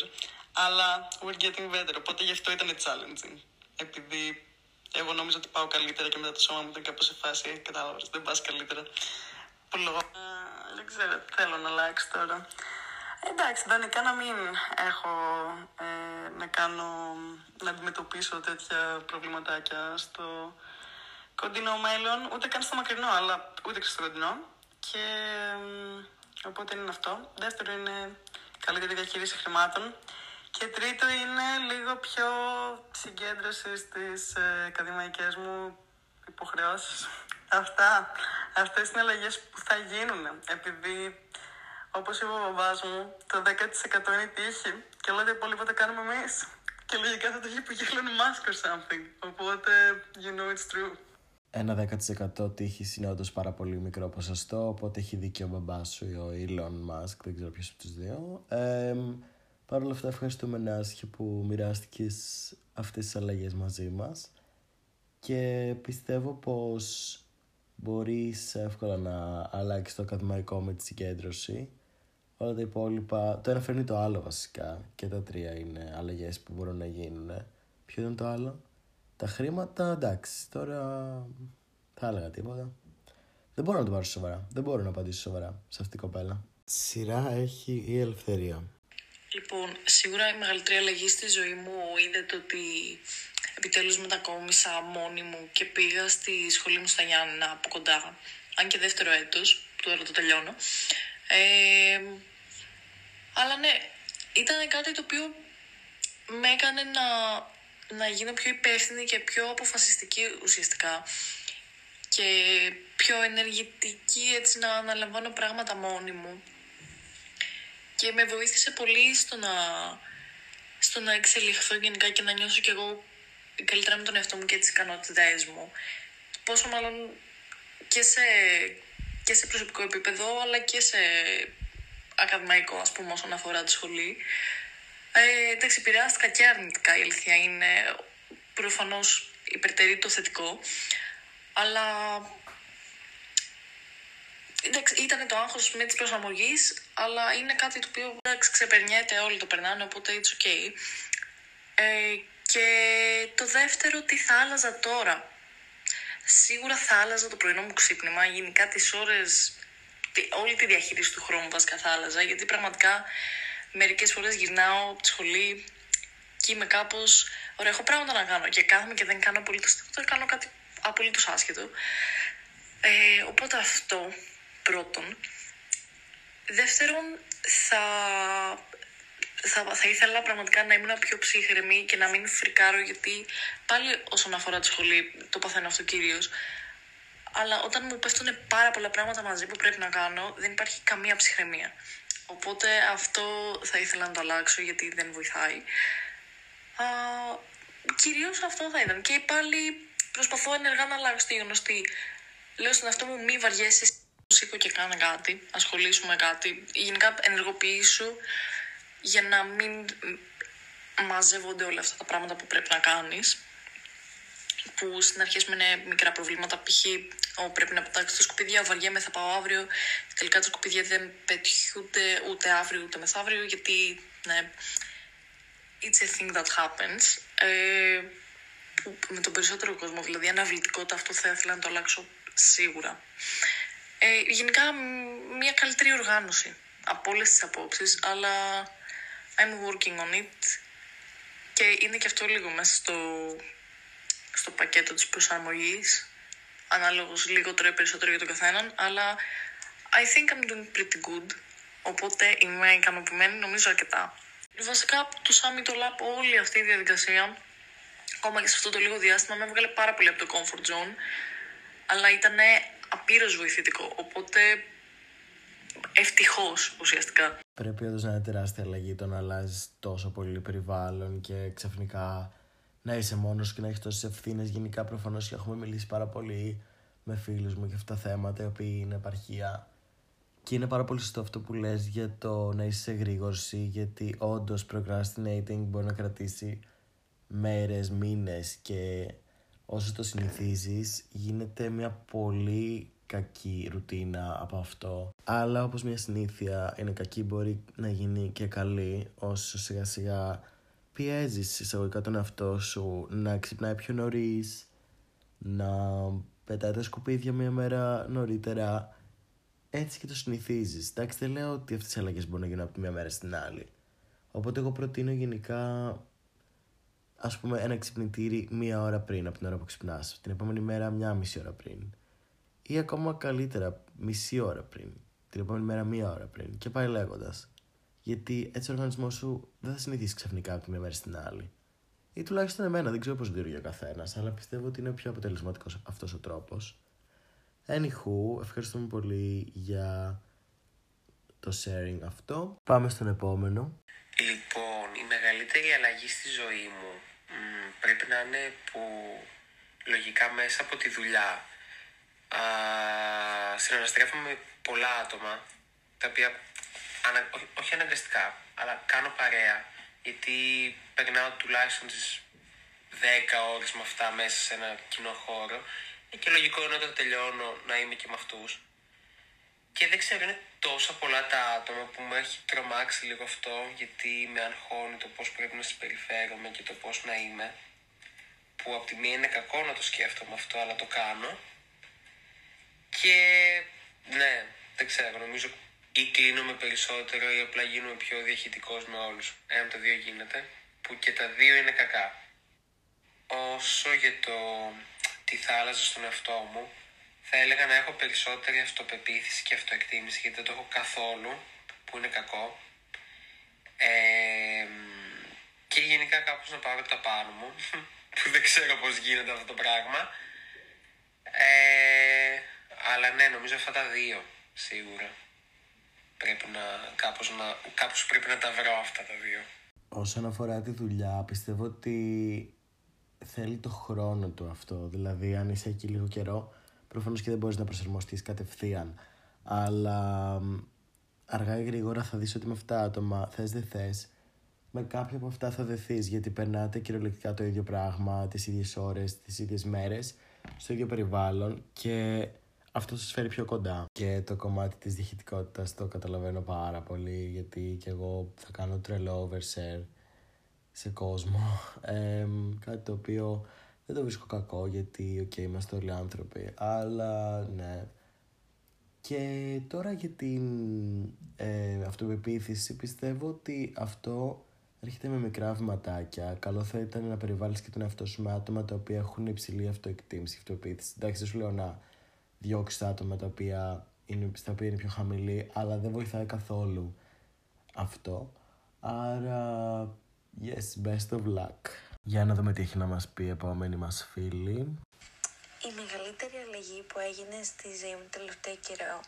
Αλλά we're getting better, οπότε γι' αυτό ήταν challenging. Επειδή εγώ νόμιζα ότι πάω καλύτερα και μετά το σώμα μου ήταν κάπως σε φάση, κατάλαβες, δεν πας καλύτερα. Που λέω, «Α, δεν ξέρω τι θέλω να αλλάξει τώρα. Εντάξει, ιδανικά να μην έχω ε, να κάνω, να αντιμετωπίσω τέτοια προβληματάκια στο κοντινό μέλλον, ούτε καν στο μακρινό, αλλά ούτε και στο κοντινό. Και μ, οπότε είναι αυτό. Δεύτερο είναι καλύτερη διαχείριση χρημάτων. Και τρίτο είναι λίγο πιο συγκέντρωση στις ε, ακαδημαϊκές μου υποχρεώσεις. Αυτά. Αυτές είναι αλλαγές που θα γίνουν. Επειδή, όπως είπε ο μπαμπάς μου, το 10% είναι η τύχη και όλα τα υπόλοιπα τα κάνουμε εμείς. Και λογικά θα το έχει που γελούν mask or something. Οπότε, you know it's true. Ένα 10% τύχης είναι όντως πάρα πολύ μικρό ποσοστό, οπότε έχει δίκιο ο μπαμπάς σου ή ο Elon Musk, δεν ξέρω ποιος από τους δύο. Ε, Παρ' όλα αυτά, ευχαριστούμε Νάσχη που μοιράστηκες αυτές τις αλλαγές μαζί μας και πιστεύω πως μπορείς εύκολα να αλλάξεις το ακαδημαϊκό με τη συγκέντρωση. Όλα τα υπόλοιπα, το ένα φέρνει το άλλο βασικά και τα τρία είναι αλλαγές που μπορούν να γίνουν. Ποιο ήταν το άλλο; Τα χρήματα, εντάξει, τώρα θα έλεγα τίποτα. Δεν μπορώ να το πάρω σοβαρά. Δεν μπορώ να απαντήσω σοβαρά σε αυτή την κοπέλα. Σειρά έχει η ελευθερία. Λοιπόν, σίγουρα η μεγαλύτερη αλλαγή στη ζωή μου είδε το ότι επιτέλους μετακόμισα μόνη μου και πήγα στη σχολή μου στα Γιάννα από κοντά. Αν και δεύτερο έτος, τώρα το τελειώνω. Ε, αλλά ναι, ήταν κάτι το οποίο με έκανε να, να γίνω πιο υπεύθυνη και πιο αποφασιστική ουσιαστικά και πιο ενεργητική έτσι να αναλαμβάνω πράγματα μόνη μου και με βοήθησε πολύ στο να, στο να εξελιχθώ γενικά και να νιώσω κι εγώ καλύτερα με τον εαυτό μου και τις ικανότητές μου. Πόσο μάλλον και σε, και σε προσωπικό επίπεδο, αλλά και σε ακαδημαϊκό, ας πούμε, όσον αφορά τη σχολή. Ε, εντάξει, επηρεάστηκα και αρνητικά, η αλήθεια είναι προφανώς υπερτερεί το θετικό, αλλά Εντάξει, ήταν το άγχος με της προσαρμογής, αλλά είναι κάτι το οποίο εντάξει, ξεπερνιέται, όλοι το περνάνε, οπότε it's ok. Ε, και το δεύτερο, τι θα άλλαζα τώρα. Σίγουρα θα άλλαζα το πρωινό μου ξύπνημα, γενικά τις ώρες, τη- όλη τη διαχείριση του χρόνου βασικά θα άλλαζα, γιατί πραγματικά μερικές φορές γυρνάω από τη σχολή και είμαι κάπως, ωραία, έχω πράγματα να κάνω και κάθομαι και δεν κάνω απολύτως τίποτα, κάνω κάτι απολύτως άσχετο. Ε, οπότε αυτό πρώτον. Δεύτερον, θα, θα, θα ήθελα πραγματικά να ήμουν πιο ψύχρεμη και να μην φρικάρω γιατί πάλι όσον αφορά τη σχολή το παθαίνω αυτό κυρίως. Αλλά όταν μου πέφτουν πάρα πολλά πράγματα μαζί που πρέπει να κάνω δεν υπάρχει καμία ψυχραιμία. Οπότε αυτό θα ήθελα να το αλλάξω γιατί δεν βοηθάει. Α, κυρίως αυτό θα ήταν. Και πάλι προσπαθώ ενεργά να αλλάξω τη γνωστή. Λέω στον εαυτό μου μη βαριέσαι σήκω και κάνε κάτι, ασχολήσου με κάτι, γενικά ενεργοποιήσου για να μην μαζεύονται όλα αυτά τα πράγματα που πρέπει να κάνεις που στην αρχή με είναι μικρά προβλήματα. Π.χ. ο, πρέπει να πετάξω τα σκουπίδια, ο βαριέμαι, θα πάω αύριο. Τελικά τα σκουπίδια δεν πετυχούνται ούτε αύριο ούτε μεθαύριο, γιατί ναι, it's a thing that happens. Ε, που με τον περισσότερο κόσμο, δηλαδή αναβλητικότητα, αυτό θα ήθελα να το αλλάξω σίγουρα. Ε, γενικά, μια καλύτερη οργάνωση από όλες τις απόψεις, αλλά I'm working on it. Και είναι και αυτό λίγο μέσα στο, στο πακέτο της προσαρμογής ανάλογος λιγότερο ή περισσότερο για τον καθέναν αλλά I think I'm doing pretty good. Οπότε είμαι ικανοποιημένη νομίζω αρκετά. Βασικά το Summit Lab όλη αυτή η διαδικασία ακόμα και σε αυτό το λίγο διάστημα με έβγαλε πάρα πολύ από το comfort zone αλλά ήταν απείρως βοηθητικό οπότε ευτυχώς ουσιαστικά. Πρέπει όντως να είναι τεράστια αλλαγή το να αλλάζεις τόσο πολύ περιβάλλον και ξαφνικά να είσαι μόνος και να έχεις τόσες ευθύνες. Γενικά, προφανώς και έχουμε μιλήσει πάρα πολύ με φίλους μου για αυτά τα θέματα, οι οποίοι είναι επαρχία. Και είναι πάρα πολύ σωστό αυτό που λες για το να είσαι σε γρήγορση, γιατί όντως procrastinating μπορεί να κρατήσει μέρες, μήνες και όσο το συνηθίζεις γίνεται μια πολύ κακή ρουτίνα από αυτό. Αλλά όπως μια συνήθεια είναι κακή μπορεί να γίνει και καλή όσο σιγά σιγά πιέζεις εισαγωγικά τον εαυτό σου να ξυπνάει πιο νωρίς, να πετάει τα σκουπίδια μια μέρα νωρίτερα έτσι και το συνηθίζεις. Εντάξει δεν λέω ότι αυτές οι αλλαγές μπορούν να γίνουν από τη μια μέρα στην άλλη. Οπότε εγώ προτείνω γενικά ας πούμε ένα ξυπνητήρι μία ώρα πριν από την ώρα που ξυπνάς. Την επόμενη μέρα μια μισή ώρα πριν ή ακόμα καλύτερα μισή ώρα πριν, την επόμενη μέρα μία ώρα πριν και πάει λέγοντας. Γιατί έτσι ο οργανισμός σου δεν θα συνηθίσει ξαφνικά από τη μία μέρα στην άλλη. Ή τουλάχιστον εμένα, δεν ξέρω πώς λειτουργεί ο καθένας, αλλά πιστεύω ότι είναι πιο αποτελεσματικός αυτός ο τρόπος. Anywho, ευχαριστούμε πολύ για το sharing αυτό. Πάμε στον επόμενο. Λοιπόν, η μεγαλύτερη αλλαγή στη ζωή μου πρέπει να είναι που λογικά μέσα από τη δουλειά α, συναναστρέφομαι με πολλά άτομα τα οποία ανα, όχι αναγκαστικά αλλά κάνω παρέα γιατί περνάω τουλάχιστον τις 10 ώρες με αυτά μέσα σε ένα κοινό χώρο. Ε, και λογικό είναι όταν τελειώνω να είμαι και με αυτούς. Και δεν ξέρω είναι τόσα πολλά τα άτομα που μου έχει τρομάξει λίγο αυτό γιατί με αγχώνει το πώς πρέπει να συμπεριφέρομαι και το πώς να είμαι που από τη μία είναι κακό να το σκέφτομαι αυτό αλλά το κάνω και ναι, δεν ξέρω, νομίζω ή κλείνομαι περισσότερο ή απλά γίνομαι πιο διαχειτικός με όλους. Ένα από τα δύο γίνεται, που και τα δύο είναι κακά. Όσο για το τι θα άλλαζα στον εαυτό μου, θα έλεγα να έχω περισσότερη αυτοπεποίθηση και αυτοεκτίμηση, γιατί δεν το έχω καθόλου, που είναι κακό. Ε, και γενικά κάπως να πάρω τα πάνω μου, που δεν ξέρω πώς γίνεται αυτό το πράγμα. Ε, αλλά ναι, νομίζω αυτά τα δύο σίγουρα. Πρέπει να κάπως, να κάπως πρέπει να τα βρω αυτά τα δύο. Όσον αφορά τη δουλειά, πιστεύω ότι θέλει το χρόνο του αυτό. Δηλαδή, αν είσαι εκεί λίγο καιρό, προφανώς και δεν μπορείς να προσαρμοστείς κατευθείαν. Αλλά αργά ή γρήγορα θα δεις ότι με αυτά άτομα, θες δεν θες, με κάποια από αυτά θα δεθείς, γιατί περνάτε κυριολεκτικά το ίδιο πράγμα, τις ίδιες ώρες, τις ίδιες μέρες, στο ίδιο περιβάλλον και αυτό σας φέρει πιο κοντά. Και το κομμάτι της διαχειτικότητας το καταλαβαίνω πάρα πολύ γιατί και εγώ θα κάνω τρελό overshare σε κόσμο. Ε, κάτι το οποίο δεν το βρίσκω κακό γιατί OK, okay, είμαστε όλοι άνθρωποι. Αλλά ναι. Και τώρα για την ε, αυτοπεποίθηση πιστεύω ότι αυτό έρχεται με μικρά βηματάκια. Καλό θα ήταν να περιβάλλεις και τον εαυτό σου με άτομα τα οποία έχουν υψηλή αυτοεκτίμηση, αυτοπεποίθηση. Εντάξει, δεν σου λέω να διώξεις άτομα τα οποία είναι, στα οποία είναι πιο χαμηλή, αλλά δεν βοηθάει καθόλου αυτό. Άρα, yes, best of luck. Για να δούμε τι έχει να μας πει η επόμενη μας φίλη. Η μεγαλύτερη αλλαγή που έγινε στη ζωή μου τελευταίο καιρό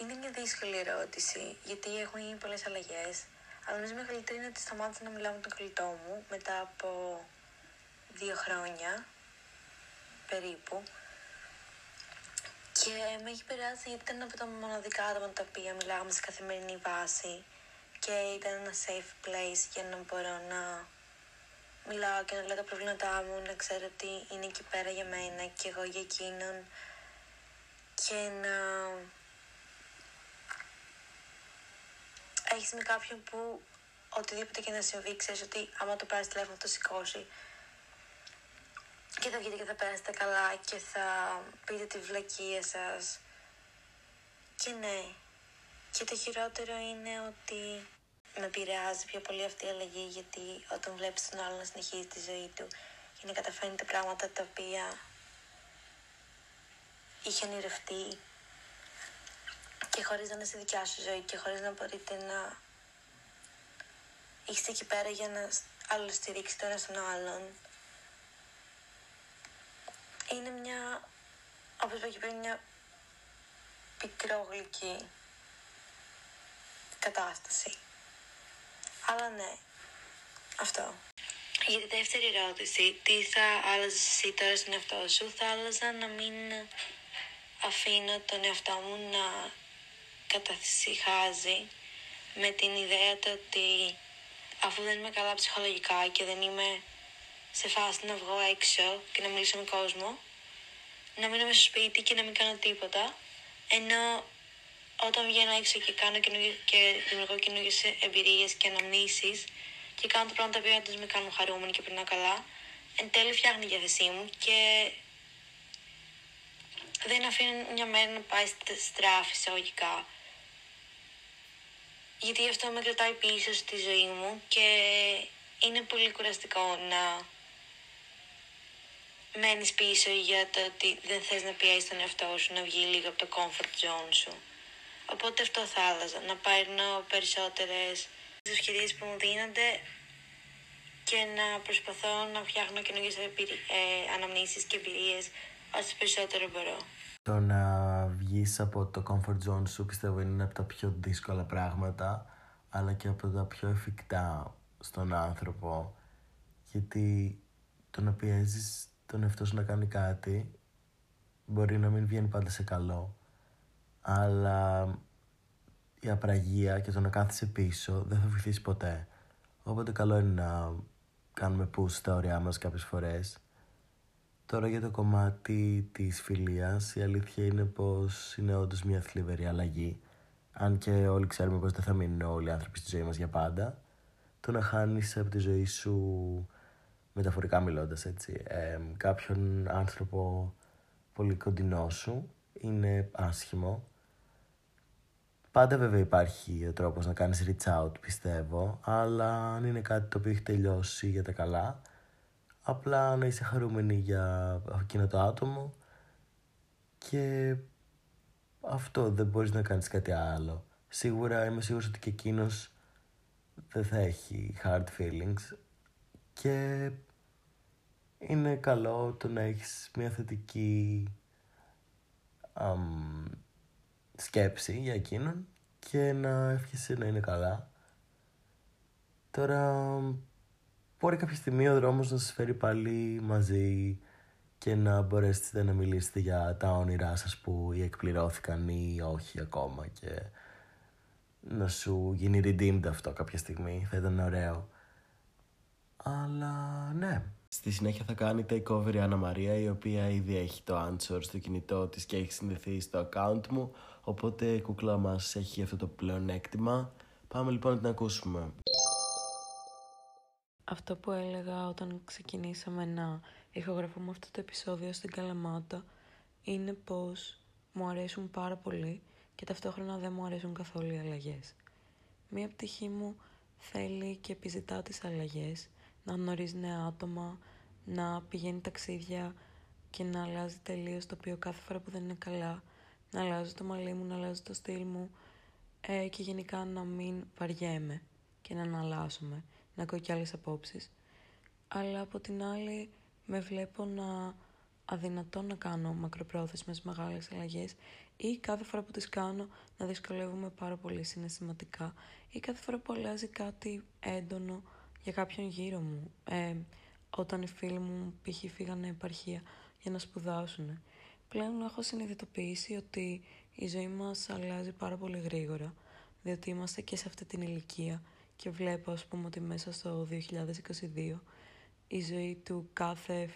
είναι μια δύσκολη ερώτηση, γιατί έχουν γίνει πολλές αλλαγές. Αλλά νομίζω μεγαλύτερη είναι ότι σταμάτησα να μιλάω με τον κολλητό μου μετά από δύο χρόνια περίπου. Και με έχει περάσει γιατί ήταν από τα μοναδικά άτομα τα οποία μιλάγαμε σε καθημερινή βάση και ήταν ένα safe place για να μπορώ να μιλάω και να λέω τα προβλήματά μου, να ξέρω ότι είναι εκεί πέρα για μένα και εγώ για εκείνον και να έχεις με κάποιον που οτιδήποτε και να συμβεί, ξέρεις ότι άμα το πάρεις τηλέφωνο θα το σηκώσει. Και θα βγείτε και θα περάσετε καλά και θα πείτε τη βλακεία σας. Και ναι. Και το χειρότερο είναι ότι με επηρεάζει πιο πολύ αυτή η αλλαγή γιατί όταν βλέπεις τον άλλο να συνεχίζει τη ζωή του και να καταφέρνει τα πράγματα τα οποία είχε ονειρευτεί και χωρίς να είναι στη δικιά σου ζωή και χωρίς να μπορείτε να είστε εκεί πέρα για να άλλο στηρίξετε το ένας στον άλλον είναι μια, όπως είπα και πριν, μια πικρόγλυκη κατάσταση. Αλλά ναι, αυτό. Για τη δεύτερη ερώτηση, τι θα άλλαζες εσύ τώρα στον εαυτό σου, θα άλλαζα να μην αφήνω τον εαυτό μου να κατασυχάζει με την ιδέα του ότι αφού δεν είμαι καλά ψυχολογικά και δεν είμαι σε φάση να βγω έξω και να μιλήσω με κόσμο, να μείνω μέσα στο σπίτι και να μην κάνω τίποτα, ενώ όταν βγαίνω έξω και, κάνω και δημιουργώ καινούργιες εμπειρίες και αναμνήσεις και κάνω τα πράγματα που όντως με κάνουν χαρούμενοι και περνάω καλά, εν τέλει φτιάχνει η διάθεσή μου και δεν αφήνω μια μέρα να πάει στράφη εισαγωγικά. Γιατί αυτό με κρατάει πίσω στη ζωή μου και είναι πολύ κουραστικό να μένεις πίσω για το ότι δεν θες να πιέσεις τον εαυτό σου, να βγει λίγο από το comfort zone σου. Οπότε αυτό θα άλλαζα, να παίρνω περισσότερες ευκαιρίες που μου δίνονται και να προσπαθώ να φτιάχνω καινούργιες ε, αναμνήσεις και εμπειρίες όσο περισσότερο μπορώ. Το να βγεις από το comfort zone σου πιστεύω είναι ένα από τα πιο δύσκολα πράγματα αλλά και από τα πιο εφικτά στον άνθρωπο γιατί το να πιέζεις τον εαυτό σου να κάνει κάτι μπορεί να μην βγαίνει πάντα σε καλό αλλά η απραγία και το να κάθεσαι πίσω δεν θα βοηθήσει ποτέ. Οπότε καλό είναι να κάνουμε push στα ωριά μας κάποιες φορές. Τώρα για το κομμάτι της φιλίας, η αλήθεια είναι πως είναι όντως μια θλιβερή αλλαγή. Αν και όλοι ξέρουμε πως δεν θα μείνουν όλοι οι άνθρωποι στη ζωή μας για πάντα. Το να χάνεις από τη ζωή σου, μεταφορικά μιλώντας έτσι, ε, κάποιον άνθρωπο πολύ κοντινό σου είναι άσχημο Πάντα βέβαια υπάρχει ο τρόπος να κάνεις reach out πιστεύω, αλλά αν είναι κάτι το οποίο έχει τελειώσει για τα καλά, απλά να είσαι χαρούμενη για εκείνο το άτομο και αυτό δεν μπορείς να κάνεις κάτι άλλο. Σίγουρα είμαι σίγουρος ότι και εκείνος δεν θα έχει hard feelings και είναι καλό το να έχεις μια θετική σκέψη για εκείνον και να ευχήσει να είναι καλά. Τώρα μπορεί κάποια στιγμή ο δρόμος να σας φέρει πάλι μαζί και να μπορέσετε να μιλήσετε για τα όνειρά σας που ή εκπληρώθηκαν ή όχι ακόμα και να σου γίνει redeemed αυτό κάποια στιγμή. Θα ήταν ωραίο. Αλλά ναι, Στη συνέχεια θα κάνει takeover η Άννα Μαρία η οποία ήδη έχει το answer στο κινητό της και έχει συνδεθεί στο account μου οπότε η κούκλα μας έχει αυτό το πλεονέκτημα. Πάμε λοιπόν να την ακούσουμε. Αυτό που έλεγα όταν ξεκινήσαμε να ηχογραφούμε αυτό το επεισόδιο στην Καλαμάτα είναι πως μου αρέσουν πάρα πολύ και ταυτόχρονα δεν μου αρέσουν καθόλου οι αλλαγές. Μία πτυχή μου θέλει και επιζητά τις αλλαγές να γνωρίζει νέα άτομα, να πηγαίνει ταξίδια και να αλλάζει τελείως το οποίο κάθε φορά που δεν είναι καλά, να αλλάζει το μαλλί μου, να αλλάζει το στυλ μου ε, και γενικά να μην βαριέμαι και να αναλάσσομαι, να ακούω κι άλλες απόψεις. Αλλά από την άλλη με βλέπω να αδυνατό να κάνω μακροπρόθεσμες μεγάλες αλλαγές ή κάθε φορά που τις κάνω να δυσκολεύομαι πάρα πολύ συναισθηματικά ή κάθε φορά που αλλάζει κάτι έντονο για κάποιον γύρω μου. Ε, όταν οι φίλοι μου π.χ. φύγανε επαρχία για να σπουδάσουν. Πλέον έχω συνειδητοποιήσει ότι η ζωή μας αλλάζει πάρα πολύ γρήγορα. διότι είμαστε και σε αυτή την ηλικία και βλέπω ας πούμε ότι μέσα στο 2022 η ζωή του κάθε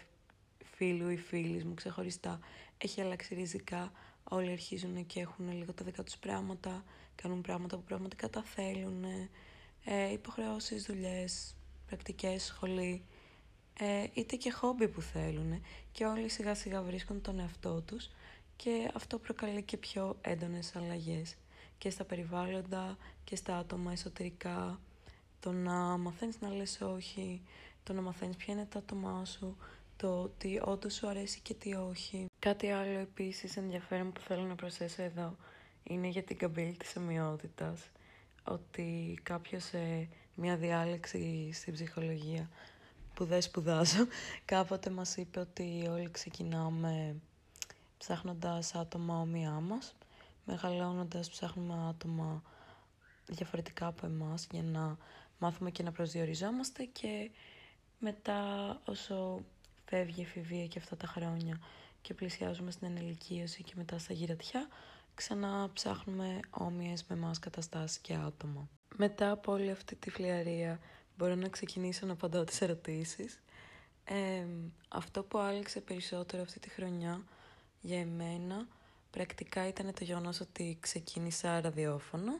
φίλου ή φίλης μου ξεχωριστά έχει αλλάξει ριζικά. Όλοι αρχίζουν και έχουν λίγο τα δικά τους πράγματα, κάνουν πράγματα που πραγματικά τα θέλουν, ε, υποχρεώσεις, δουλειές, πρακτικές, σχολή, ε, είτε και χόμπι που θέλουν και όλοι σιγά σιγά βρίσκουν τον εαυτό τους και αυτό προκαλεί και πιο έντονες αλλαγές και στα περιβάλλοντα και στα άτομα εσωτερικά, το να μαθαίνεις να λες όχι, το να μαθαίνεις ποια είναι τα άτομά σου, το τι όντως σου αρέσει και τι όχι. Κάτι άλλο επίσης ενδιαφέρον που θέλω να προσθέσω εδώ είναι για την καμπύλη της ομοιότητας. Ότι κάποιος σε μια διάλεξη στην ψυχολογία που δεν σπουδάζω, κάποτε μας είπε ότι όλοι ξεκινάμε ψάχνοντας άτομα όμοιά μας, μεγαλώνοντας ψάχνουμε άτομα διαφορετικά από εμάς για να μάθουμε και να προσδιοριζόμαστε και μετά όσο φεύγει η εφηβεία και αυτά τα χρόνια και πλησιάζουμε στην ενηλικίωση και μετά στα γυρατιά, ξανά ψάχνουμε όμοιες με εμάς καταστάσεις και άτομα. Μετά από όλη αυτή τη φλιαρία μπορώ να ξεκινήσω να απαντάω τις ερωτήσεις. αυτό που άλλαξε περισσότερο αυτή τη χρονιά για εμένα πρακτικά ήταν το γεγονός ότι ξεκίνησα ραδιόφωνο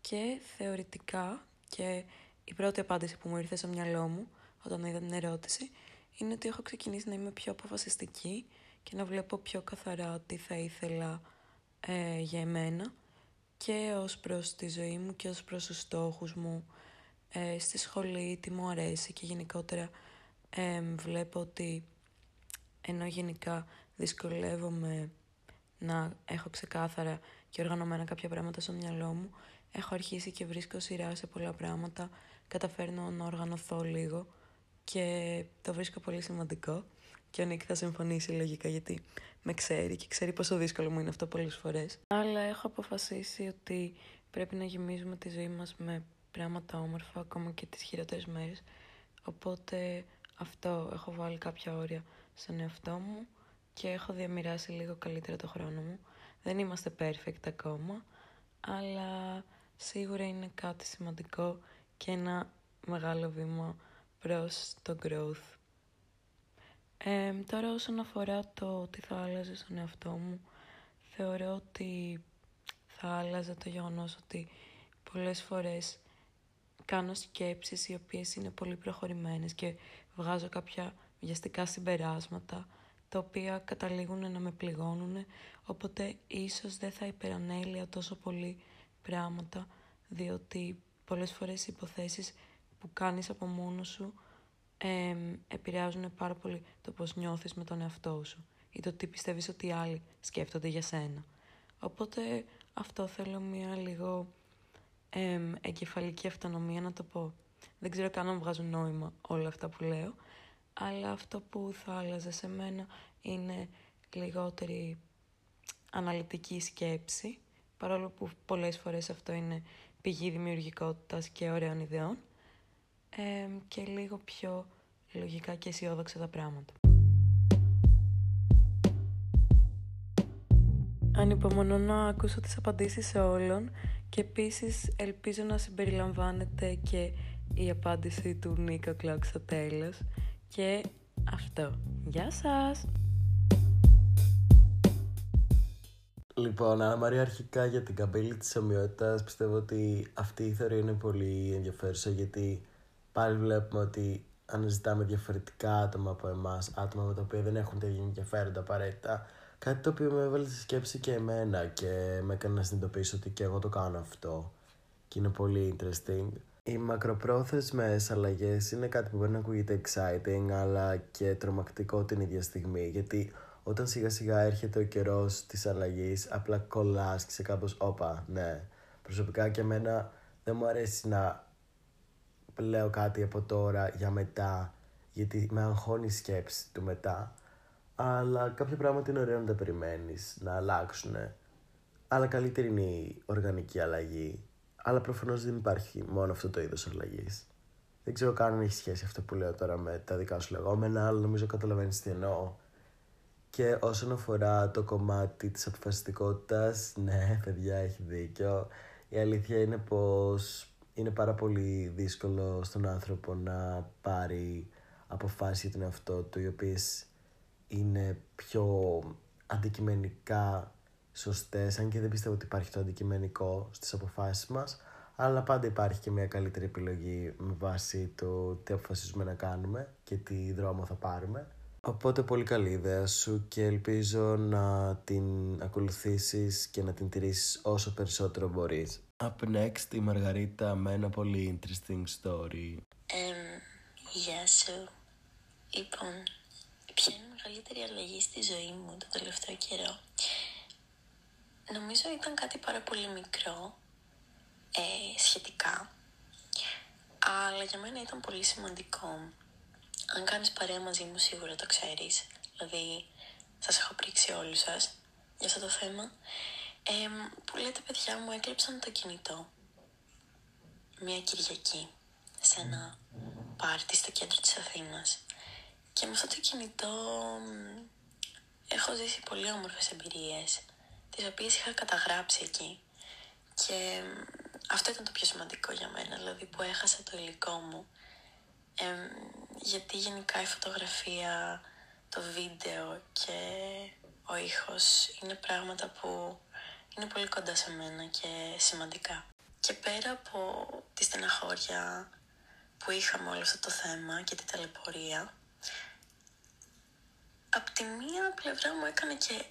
και θεωρητικά και η πρώτη απάντηση που μου ήρθε στο μυαλό μου όταν είδα την ερώτηση είναι ότι έχω ξεκινήσει να είμαι πιο αποφασιστική και να βλέπω πιο καθαρά τι θα ήθελα ε, για εμένα και ως προς τη ζωή μου και ως προς τους στόχους μου ε, στη σχολή, τι μου αρέσει και γενικότερα ε, βλέπω ότι ενώ γενικά δυσκολεύομαι να έχω ξεκάθαρα και οργανωμένα κάποια πράγματα στο μυαλό μου, έχω αρχίσει και βρίσκω σειρά σε πολλά πράγματα, καταφέρνω να οργανωθώ λίγο και το βρίσκω πολύ σημαντικό και ο Νίκ θα συμφωνήσει λογικά γιατί με ξέρει και ξέρει πόσο δύσκολο μου είναι αυτό πολλές φορές. Αλλά έχω αποφασίσει ότι πρέπει να γεμίζουμε τη ζωή μας με πράγματα όμορφα ακόμα και τις χειρότερες μέρες. Οπότε αυτό έχω βάλει κάποια όρια στον εαυτό μου και έχω διαμοιράσει λίγο καλύτερα το χρόνο μου. Δεν είμαστε perfect ακόμα, αλλά σίγουρα είναι κάτι σημαντικό και ένα μεγάλο βήμα προς το growth. Ε, τώρα όσον αφορά το τι θα άλλαζε στον εαυτό μου, θεωρώ ότι θα άλλαζε το γεγονός ότι πολλές φορές κάνω σκέψεις οι οποίες είναι πολύ προχωρημένες και βγάζω κάποια βιαστικά συμπεράσματα τα οποία καταλήγουν να με πληγώνουν οπότε ίσως δεν θα υπερανέλεια τόσο πολύ πράγματα διότι πολλές φορές οι υποθέσεις που κάνεις από μόνος σου ε, επηρεάζουν πάρα πολύ το πώς νιώθεις με τον εαυτό σου ή το τι πιστεύεις ότι οι άλλοι σκέφτονται για σένα. Οπότε αυτό θέλω μια λίγο ε, εγκεφαλική αυτονομία να το πω. Δεν ξέρω καν αν βγάζουν νόημα όλα αυτά που λέω, αλλά αυτό που θα άλλαζε σε μένα είναι λιγότερη αναλυτική σκέψη, παρόλο που πολλές φορές αυτό είναι πηγή δημιουργικότητας και ωραίων ιδεών και λίγο πιο λογικά και αισιόδοξα τα πράγματα. Ανυπομονώ να ακούσω τις απαντήσεις όλων και επίσης ελπίζω να συμπεριλαμβάνεται και η απάντηση του Νίκο Κλόκ στο τέλος. Και αυτό. Γεια σας! Λοιπόν, Άννα Μαρία, αρχικά για την καμπύλη της ομοιότητας πιστεύω ότι αυτή η θεωρία είναι πολύ ενδιαφέρουσα γιατί πάλι βλέπουμε ότι αναζητάμε διαφορετικά άτομα από εμάς, άτομα με τα οποία δεν έχουν τέτοια ενδιαφέροντα απαραίτητα. Κάτι το οποίο με έβαλε στη σκέψη και εμένα και με έκανε να συνειδητοποιήσω ότι και εγώ το κάνω αυτό. Και είναι πολύ interesting. Οι μακροπρόθεσμες αλλαγές είναι κάτι που μπορεί να ακούγεται exciting αλλά και τρομακτικό την ίδια στιγμή. Γιατί όταν σιγά σιγά έρχεται ο καιρός της αλλαγής, απλά κολλάς και σε κάπως, όπα, ναι. Προσωπικά και εμένα δεν μου αρέσει να λέω κάτι από τώρα για μετά, γιατί με αγχώνει η σκέψη του μετά. Αλλά κάποια πράγματα είναι ωραίο να τα περιμένεις να αλλάξουν. Αλλά καλύτερη είναι η οργανική αλλαγή. Αλλά προφανώς δεν υπάρχει μόνο αυτό το είδος αλλαγής. Δεν ξέρω καν αν έχει σχέση αυτό που λέω τώρα με τα δικά σου λεγόμενα, αλλά νομίζω καταλαβαίνεις τι εννοώ. Και όσον αφορά το κομμάτι της αποφασιστικότητας, ναι, παιδιά, έχει δίκιο. Η αλήθεια είναι πως είναι πάρα πολύ δύσκολο στον άνθρωπο να πάρει αποφάσεις για τον εαυτό του οι οποίες είναι πιο αντικειμενικά σωστές αν και δεν πιστεύω ότι υπάρχει το αντικειμενικό στις αποφάσεις μας αλλά πάντα υπάρχει και μια καλύτερη επιλογή με βάση το τι αποφασίζουμε να κάνουμε και τι δρόμο θα πάρουμε. Οπότε πολύ καλή ιδέα σου και ελπίζω να την ακολουθήσεις και να την τηρήσεις όσο περισσότερο μπορείς. Up next η Μαργαρίτα με ένα πολύ interesting story. γεια σου. Λοιπόν, ποια είναι η μεγαλύτερη αλλαγή στη ζωή μου το τελευταίο καιρό; Νομίζω ήταν κάτι πάρα πολύ μικρό ε, σχετικά. Αλλά για μένα ήταν πολύ σημαντικό. Αν κάνεις παρέα μαζί μου σίγουρα το ξέρεις. Δηλαδή, σας έχω πρίξει όλους σας για αυτό το θέμα. Ε, που λέτε παιδιά μου έκλεψαν το κινητό. Μια Κυριακή σε ένα πάρτι στο κέντρο της Αθήνας. Και με αυτό το κινητό έχω ζήσει πολύ όμορφες εμπειρίες, τις οποίες είχα καταγράψει εκεί. Και αυτό ήταν το πιο σημαντικό για μένα, δηλαδή που έχασα το υλικό μου. Γιατί γενικά η φωτογραφία, το βίντεο και ο ήχος είναι πράγματα που είναι πολύ κοντά σε μένα και σημαντικά. Και πέρα από τη στεναχώρια που είχαμε όλο αυτό το θέμα και την ταλαιπωρία, απ' τη μία πλευρά μου έκανε και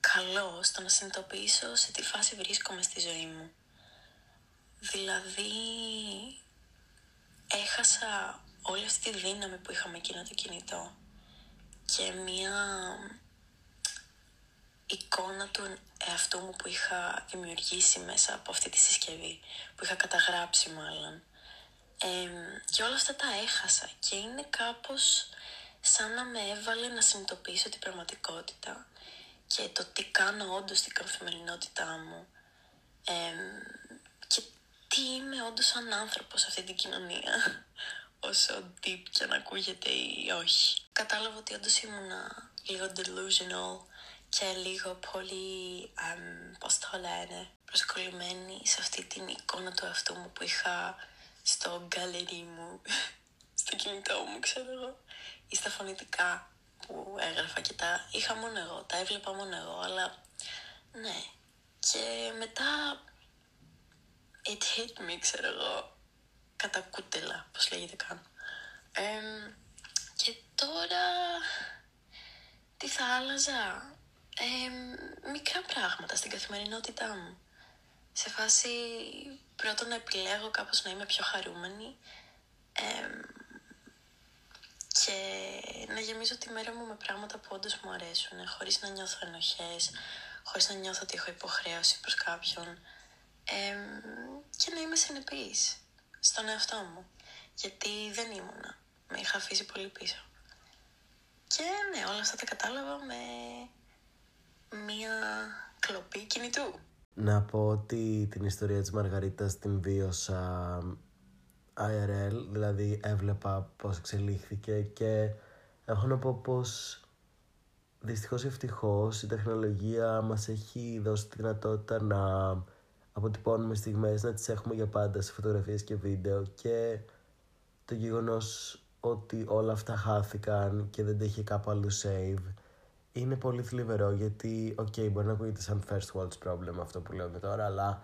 καλό στο να συνειδητοποιήσω σε τι φάση βρίσκομαι στη ζωή μου. Δηλαδή, έχασα όλη αυτή τη δύναμη που είχαμε εκείνο το κινητό και μια εικόνα του εαυτού μου που είχα δημιουργήσει μέσα από αυτή τη συσκευή, που είχα καταγράψει μάλλον. και όλα αυτά τα έχασα και είναι κάπως σαν να με έβαλε να συνειδητοποιήσω την πραγματικότητα και το τι κάνω όντως στην καθημερινότητά μου και τι είμαι όντως σαν άνθρωπος σε αυτή την κοινωνία όσο deep και να ακούγεται ή όχι. Κατάλαβα ότι όντως ήμουνα λίγο delusional και λίγο πολύ, um, πώς το λένε, προσκολλημένη σε αυτή την εικόνα του εαυτού μου που είχα στο γκαλερί μου, στο κινητό μου, ξέρω εγώ, ή στα φωνητικά που έγραφα και τα είχα μόνο εγώ, τα έβλεπα μόνο εγώ, αλλά ναι. Και μετά it hit me, ξέρω εγώ, κατά κούτελα, πώς λέγεται καν. και τώρα τι θα άλλαζα; μικρά πράγματα στην καθημερινότητά μου. Σε φάση πρώτον να επιλέγω κάπως να είμαι πιο χαρούμενη και να γεμίζω τη μέρα μου με πράγματα που όντως μου αρέσουν, χωρίς να νιώθω ενοχές, χωρίς να νιώθω ότι έχω υποχρέωση προς κάποιον και να είμαι συνεπής στον εαυτό μου, γιατί δεν ήμουνα, με είχα αφήσει πολύ πίσω. Και ναι, όλα αυτά τα κατάλαβα με μία κλοπή κινητού. Να πω ότι την ιστορία της Μαργαρίτας την βίωσα IRL, δηλαδή έβλεπα πώς εξελίχθηκε και έχω να πω πως δυστυχώς ή ευτυχώς η τεχνολογία μας έχει δώσει τη δυνατότητα να αποτυπώνουμε στιγμές, να τις έχουμε για πάντα σε φωτογραφίες και βίντεο και το γεγονός ότι όλα αυτά χάθηκαν και δεν τα είχε κάπου αλλού save είναι πολύ θλιβερό γιατί, OK, okay, μπορεί να ακούγεται σαν first world problem αυτό που λέω τώρα, αλλά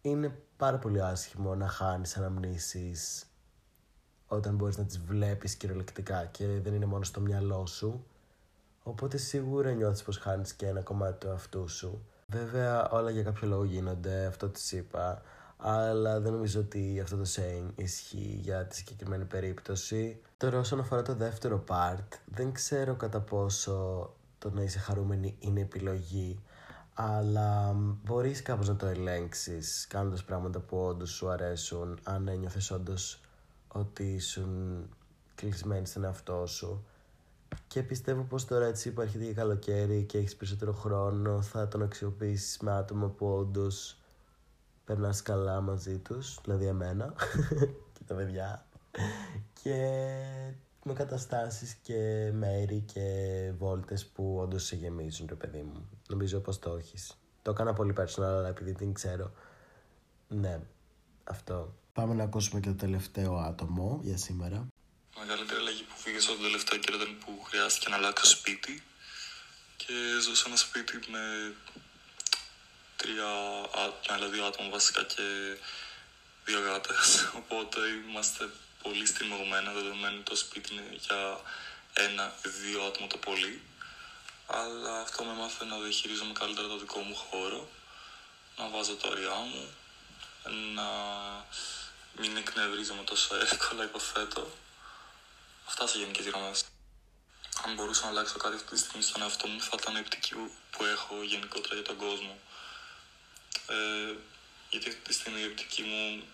είναι πάρα πολύ άσχημο να χάνεις αναμνήσεις όταν μπορείς να τις βλέπεις κυριολεκτικά και δεν είναι μόνο στο μυαλό σου. Οπότε σίγουρα νιώθεις πως χάνεις και ένα κομμάτι του αυτού σου. Βέβαια όλα για κάποιο λόγο γίνονται, αυτό της είπα, αλλά δεν νομίζω ότι αυτό το saying ισχύει για τη συγκεκριμένη περίπτωση. Τώρα όσον αφορά το δεύτερο part, δεν ξέρω κατά πόσο το να είσαι χαρούμενη είναι επιλογή αλλά μπορείς κάπως να το ελέγξεις κάνοντας πράγματα που όντως σου αρέσουν αν ένιωθες όντως ότι ήσουν κλεισμένη στον εαυτό σου και πιστεύω πως τώρα έτσι που έρχεται και καλοκαίρι και έχεις περισσότερο χρόνο θα τον αξιοποιήσεις με άτομα που όντως περνάς καλά μαζί τους, δηλαδή εμένα και τα παιδιά και με καταστάσεις και μέρη και βόλτες που όντως σε γεμίζουν το παιδί μου. Νομίζω πως το έχεις. Το έκανα πολύ personal, αλλά επειδή την ξέρω, Ναι, αυτό. Πάμε να ακούσουμε και το τελευταίο άτομο για σήμερα. Η μεγαλύτερη αλλαγή που βγήκα τον τελευταίο καιρό ήταν που χρειάστηκε να αλλάξω σπίτι και ζω σε ένα σπίτι με τρία άτομα, άλλα δύο άτομα βασικά και δύο γάτες. Οπότε είμαστε πολύ στριμωγμένα, δεδομένου το σπίτι είναι για ένα ή δύο άτομα το πολύ. Αλλά αυτό με έμαθε να διαχειρίζομαι καλύτερα το δικό μου χώρο, να βάζω τα ωριά μου, να μην εκνευρίζομαι τόσο εύκολα, υποθέτω. Αυτά σε γενικέ γραμμές. Αν μπορούσα να αλλάξω κάτι αυτή τη στιγμή στον εαυτό μου, θα ήταν η οπτική που έχω γενικότερα για τον κόσμο. Ε, γιατί αυτή τη στιγμή η οπτική μου,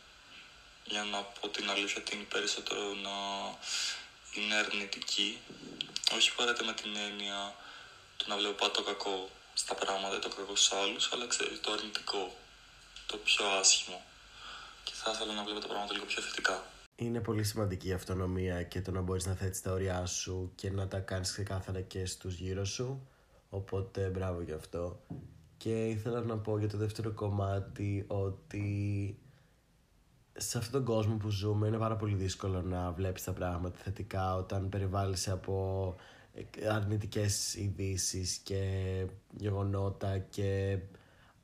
για να πω την αλήθεια, την περισσότερο να είναι αρνητική. Όχι απαραίτητα με την έννοια του να βλέπω πάντα το κακό στα πράγματα ή το κακό στους άλλους, αλλά ξέρεις το αρνητικό, το πιο άσχημο. Και θα ήθελα να βλέπω τα πράγματα λίγο πιο θετικά. Είναι πολύ σημαντική η αυτονομία και το να μπορείς να θέτεις τα όρια σου και να τα κάνεις ξεκάθαρα και στους γύρω σου. Οπότε μπράβο γι' αυτό. Και ήθελα να πω για το δεύτερο κομμάτι ότι σε αυτόν τον κόσμο που ζούμε είναι πάρα πολύ δύσκολο να βλέπεις τα πράγματα θετικά όταν περιβάλλεσαι από αρνητικές ειδήσεις και γεγονότα και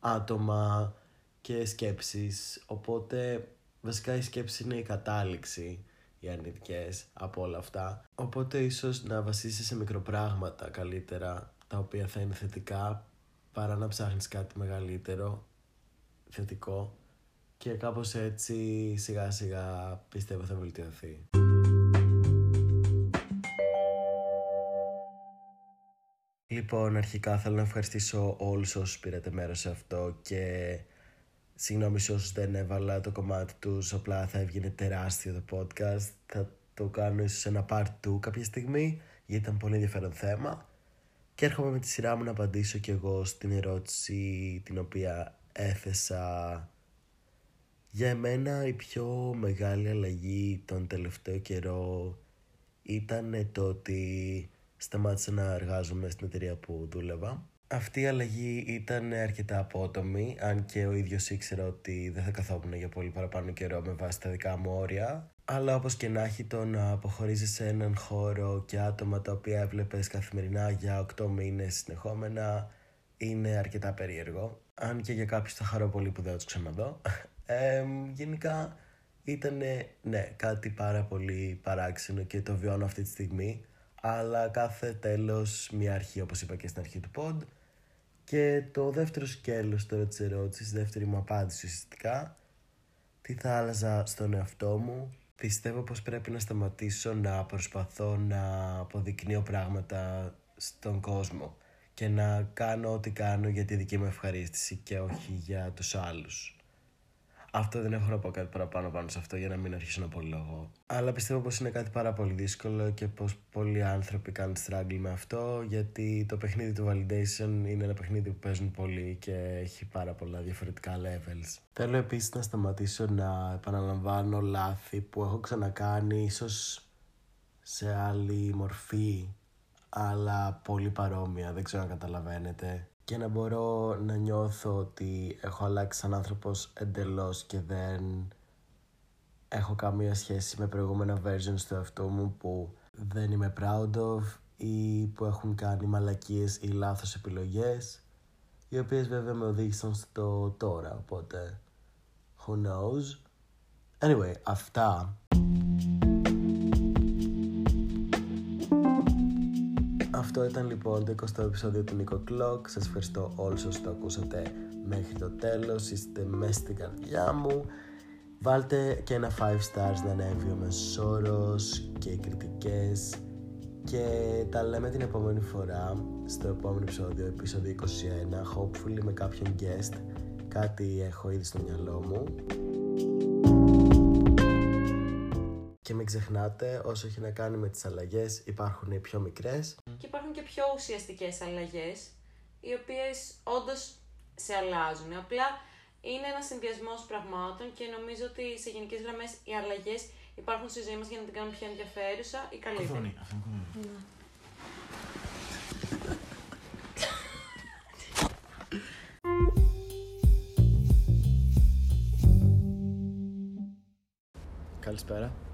άτομα και σκέψεις. Οπότε βασικά η σκέψη είναι η κατάληξη οι αρνητικές από όλα αυτά. Οπότε ίσως να βασίσεις σε μικροπράγματα καλύτερα τα οποία θα είναι θετικά παρά να ψάχνεις κάτι μεγαλύτερο θετικό και κάπως έτσι σιγά σιγά πιστεύω θα βελτιωθεί. Λοιπόν, αρχικά θέλω να ευχαριστήσω όλους όσους πήρατε μέρος σε αυτό και συγγνώμη σε όσους δεν έβαλα το κομμάτι τους, απλά θα έβγαινε τεράστιο το podcast. Θα το κάνω ίσως ένα part 2 κάποια στιγμή, γιατί ήταν πολύ ενδιαφέρον θέμα. Και έρχομαι με τη σειρά μου να απαντήσω κι εγώ στην ερώτηση την οποία έθεσα για εμένα η πιο μεγάλη αλλαγή τον τελευταίο καιρό ήταν το ότι σταμάτησα να εργάζομαι στην εταιρεία που δούλευα. Αυτή η αλλαγή ήταν αρκετά απότομη, αν και ο ίδιος ήξερα ότι δεν θα καθόμουν για πολύ παραπάνω καιρό με βάση τα δικά μου όρια. Αλλά όπως και να έχει το να αποχωρίζεις σε έναν χώρο και άτομα τα οποία έβλεπες καθημερινά για 8 μήνες συνεχόμενα είναι αρκετά περίεργο. Αν και για κάποιους θα χαρώ πολύ που δεν θα τους ξαναδώ. Ε, γενικά ήταν ναι, κάτι πάρα πολύ παράξενο και το βιώνω αυτή τη στιγμή αλλά κάθε τέλος μια αρχή όπως είπα και στην αρχή του pod και το δεύτερο σκέλος τώρα της ερώτησης, η δεύτερη μου απάντηση ουσιαστικά τι θα άλλαζα στον εαυτό μου πιστεύω πως πρέπει να σταματήσω να προσπαθώ να αποδεικνύω πράγματα στον κόσμο και να κάνω ό,τι κάνω για τη δική μου ευχαρίστηση και όχι για τους άλλους. Αυτό δεν έχω να πω κάτι παραπάνω πάνω σε αυτό για να μην αρχίσω να πω λόγο. Αλλά πιστεύω πως είναι κάτι πάρα πολύ δύσκολο και πως πολλοί άνθρωποι κάνουν struggle με αυτό γιατί το παιχνίδι του validation είναι ένα παιχνίδι που παίζουν πολύ και έχει πάρα πολλά διαφορετικά levels. Θέλω επίσης να σταματήσω να επαναλαμβάνω λάθη που έχω ξανακάνει ίσως σε άλλη μορφή αλλά πολύ παρόμοια, δεν ξέρω αν καταλαβαίνετε και να μπορώ να νιώθω ότι έχω αλλάξει σαν άνθρωπος εντελώς και δεν έχω καμία σχέση με προηγούμενα versions του εαυτού μου που δεν είμαι proud of ή που έχουν κάνει μαλακίες ή λάθος επιλογές οι οποίες βέβαια με οδήγησαν στο τώρα οπότε who knows. Anyway αυτά Αυτό ήταν λοιπόν το 20ο επεισόδιο του Nico Clock. Σας ευχαριστώ όλους όσους το ακούσατε μέχρι το τέλος. Είστε μέσα στην καρδιά μου. Βάλτε και ένα 5 stars να ανέβει ο μεσόρος και οι κριτικές. Και τα λέμε την επόμενη φορά στο επόμενο επεισόδιο, επεισόδιο 21. Hopefully με κάποιον guest. Κάτι έχω ήδη στο μυαλό μου. Και μην ξεχνάτε, όσο έχει να κάνει με τις αλλαγές, υπάρχουν οι πιο μικρές και υπάρχουν και πιο ουσιαστικές αλλαγές, οι οποίες όντως σε αλλάζουν. Απλά είναι ένας συνδυασμός πραγμάτων και νομίζω ότι σε γενικές γραμμές οι αλλαγές υπάρχουν στη ζωή μας για να την κάνουν πιο ενδιαφέρουσα ή καλύτερη. Καλησπέρα.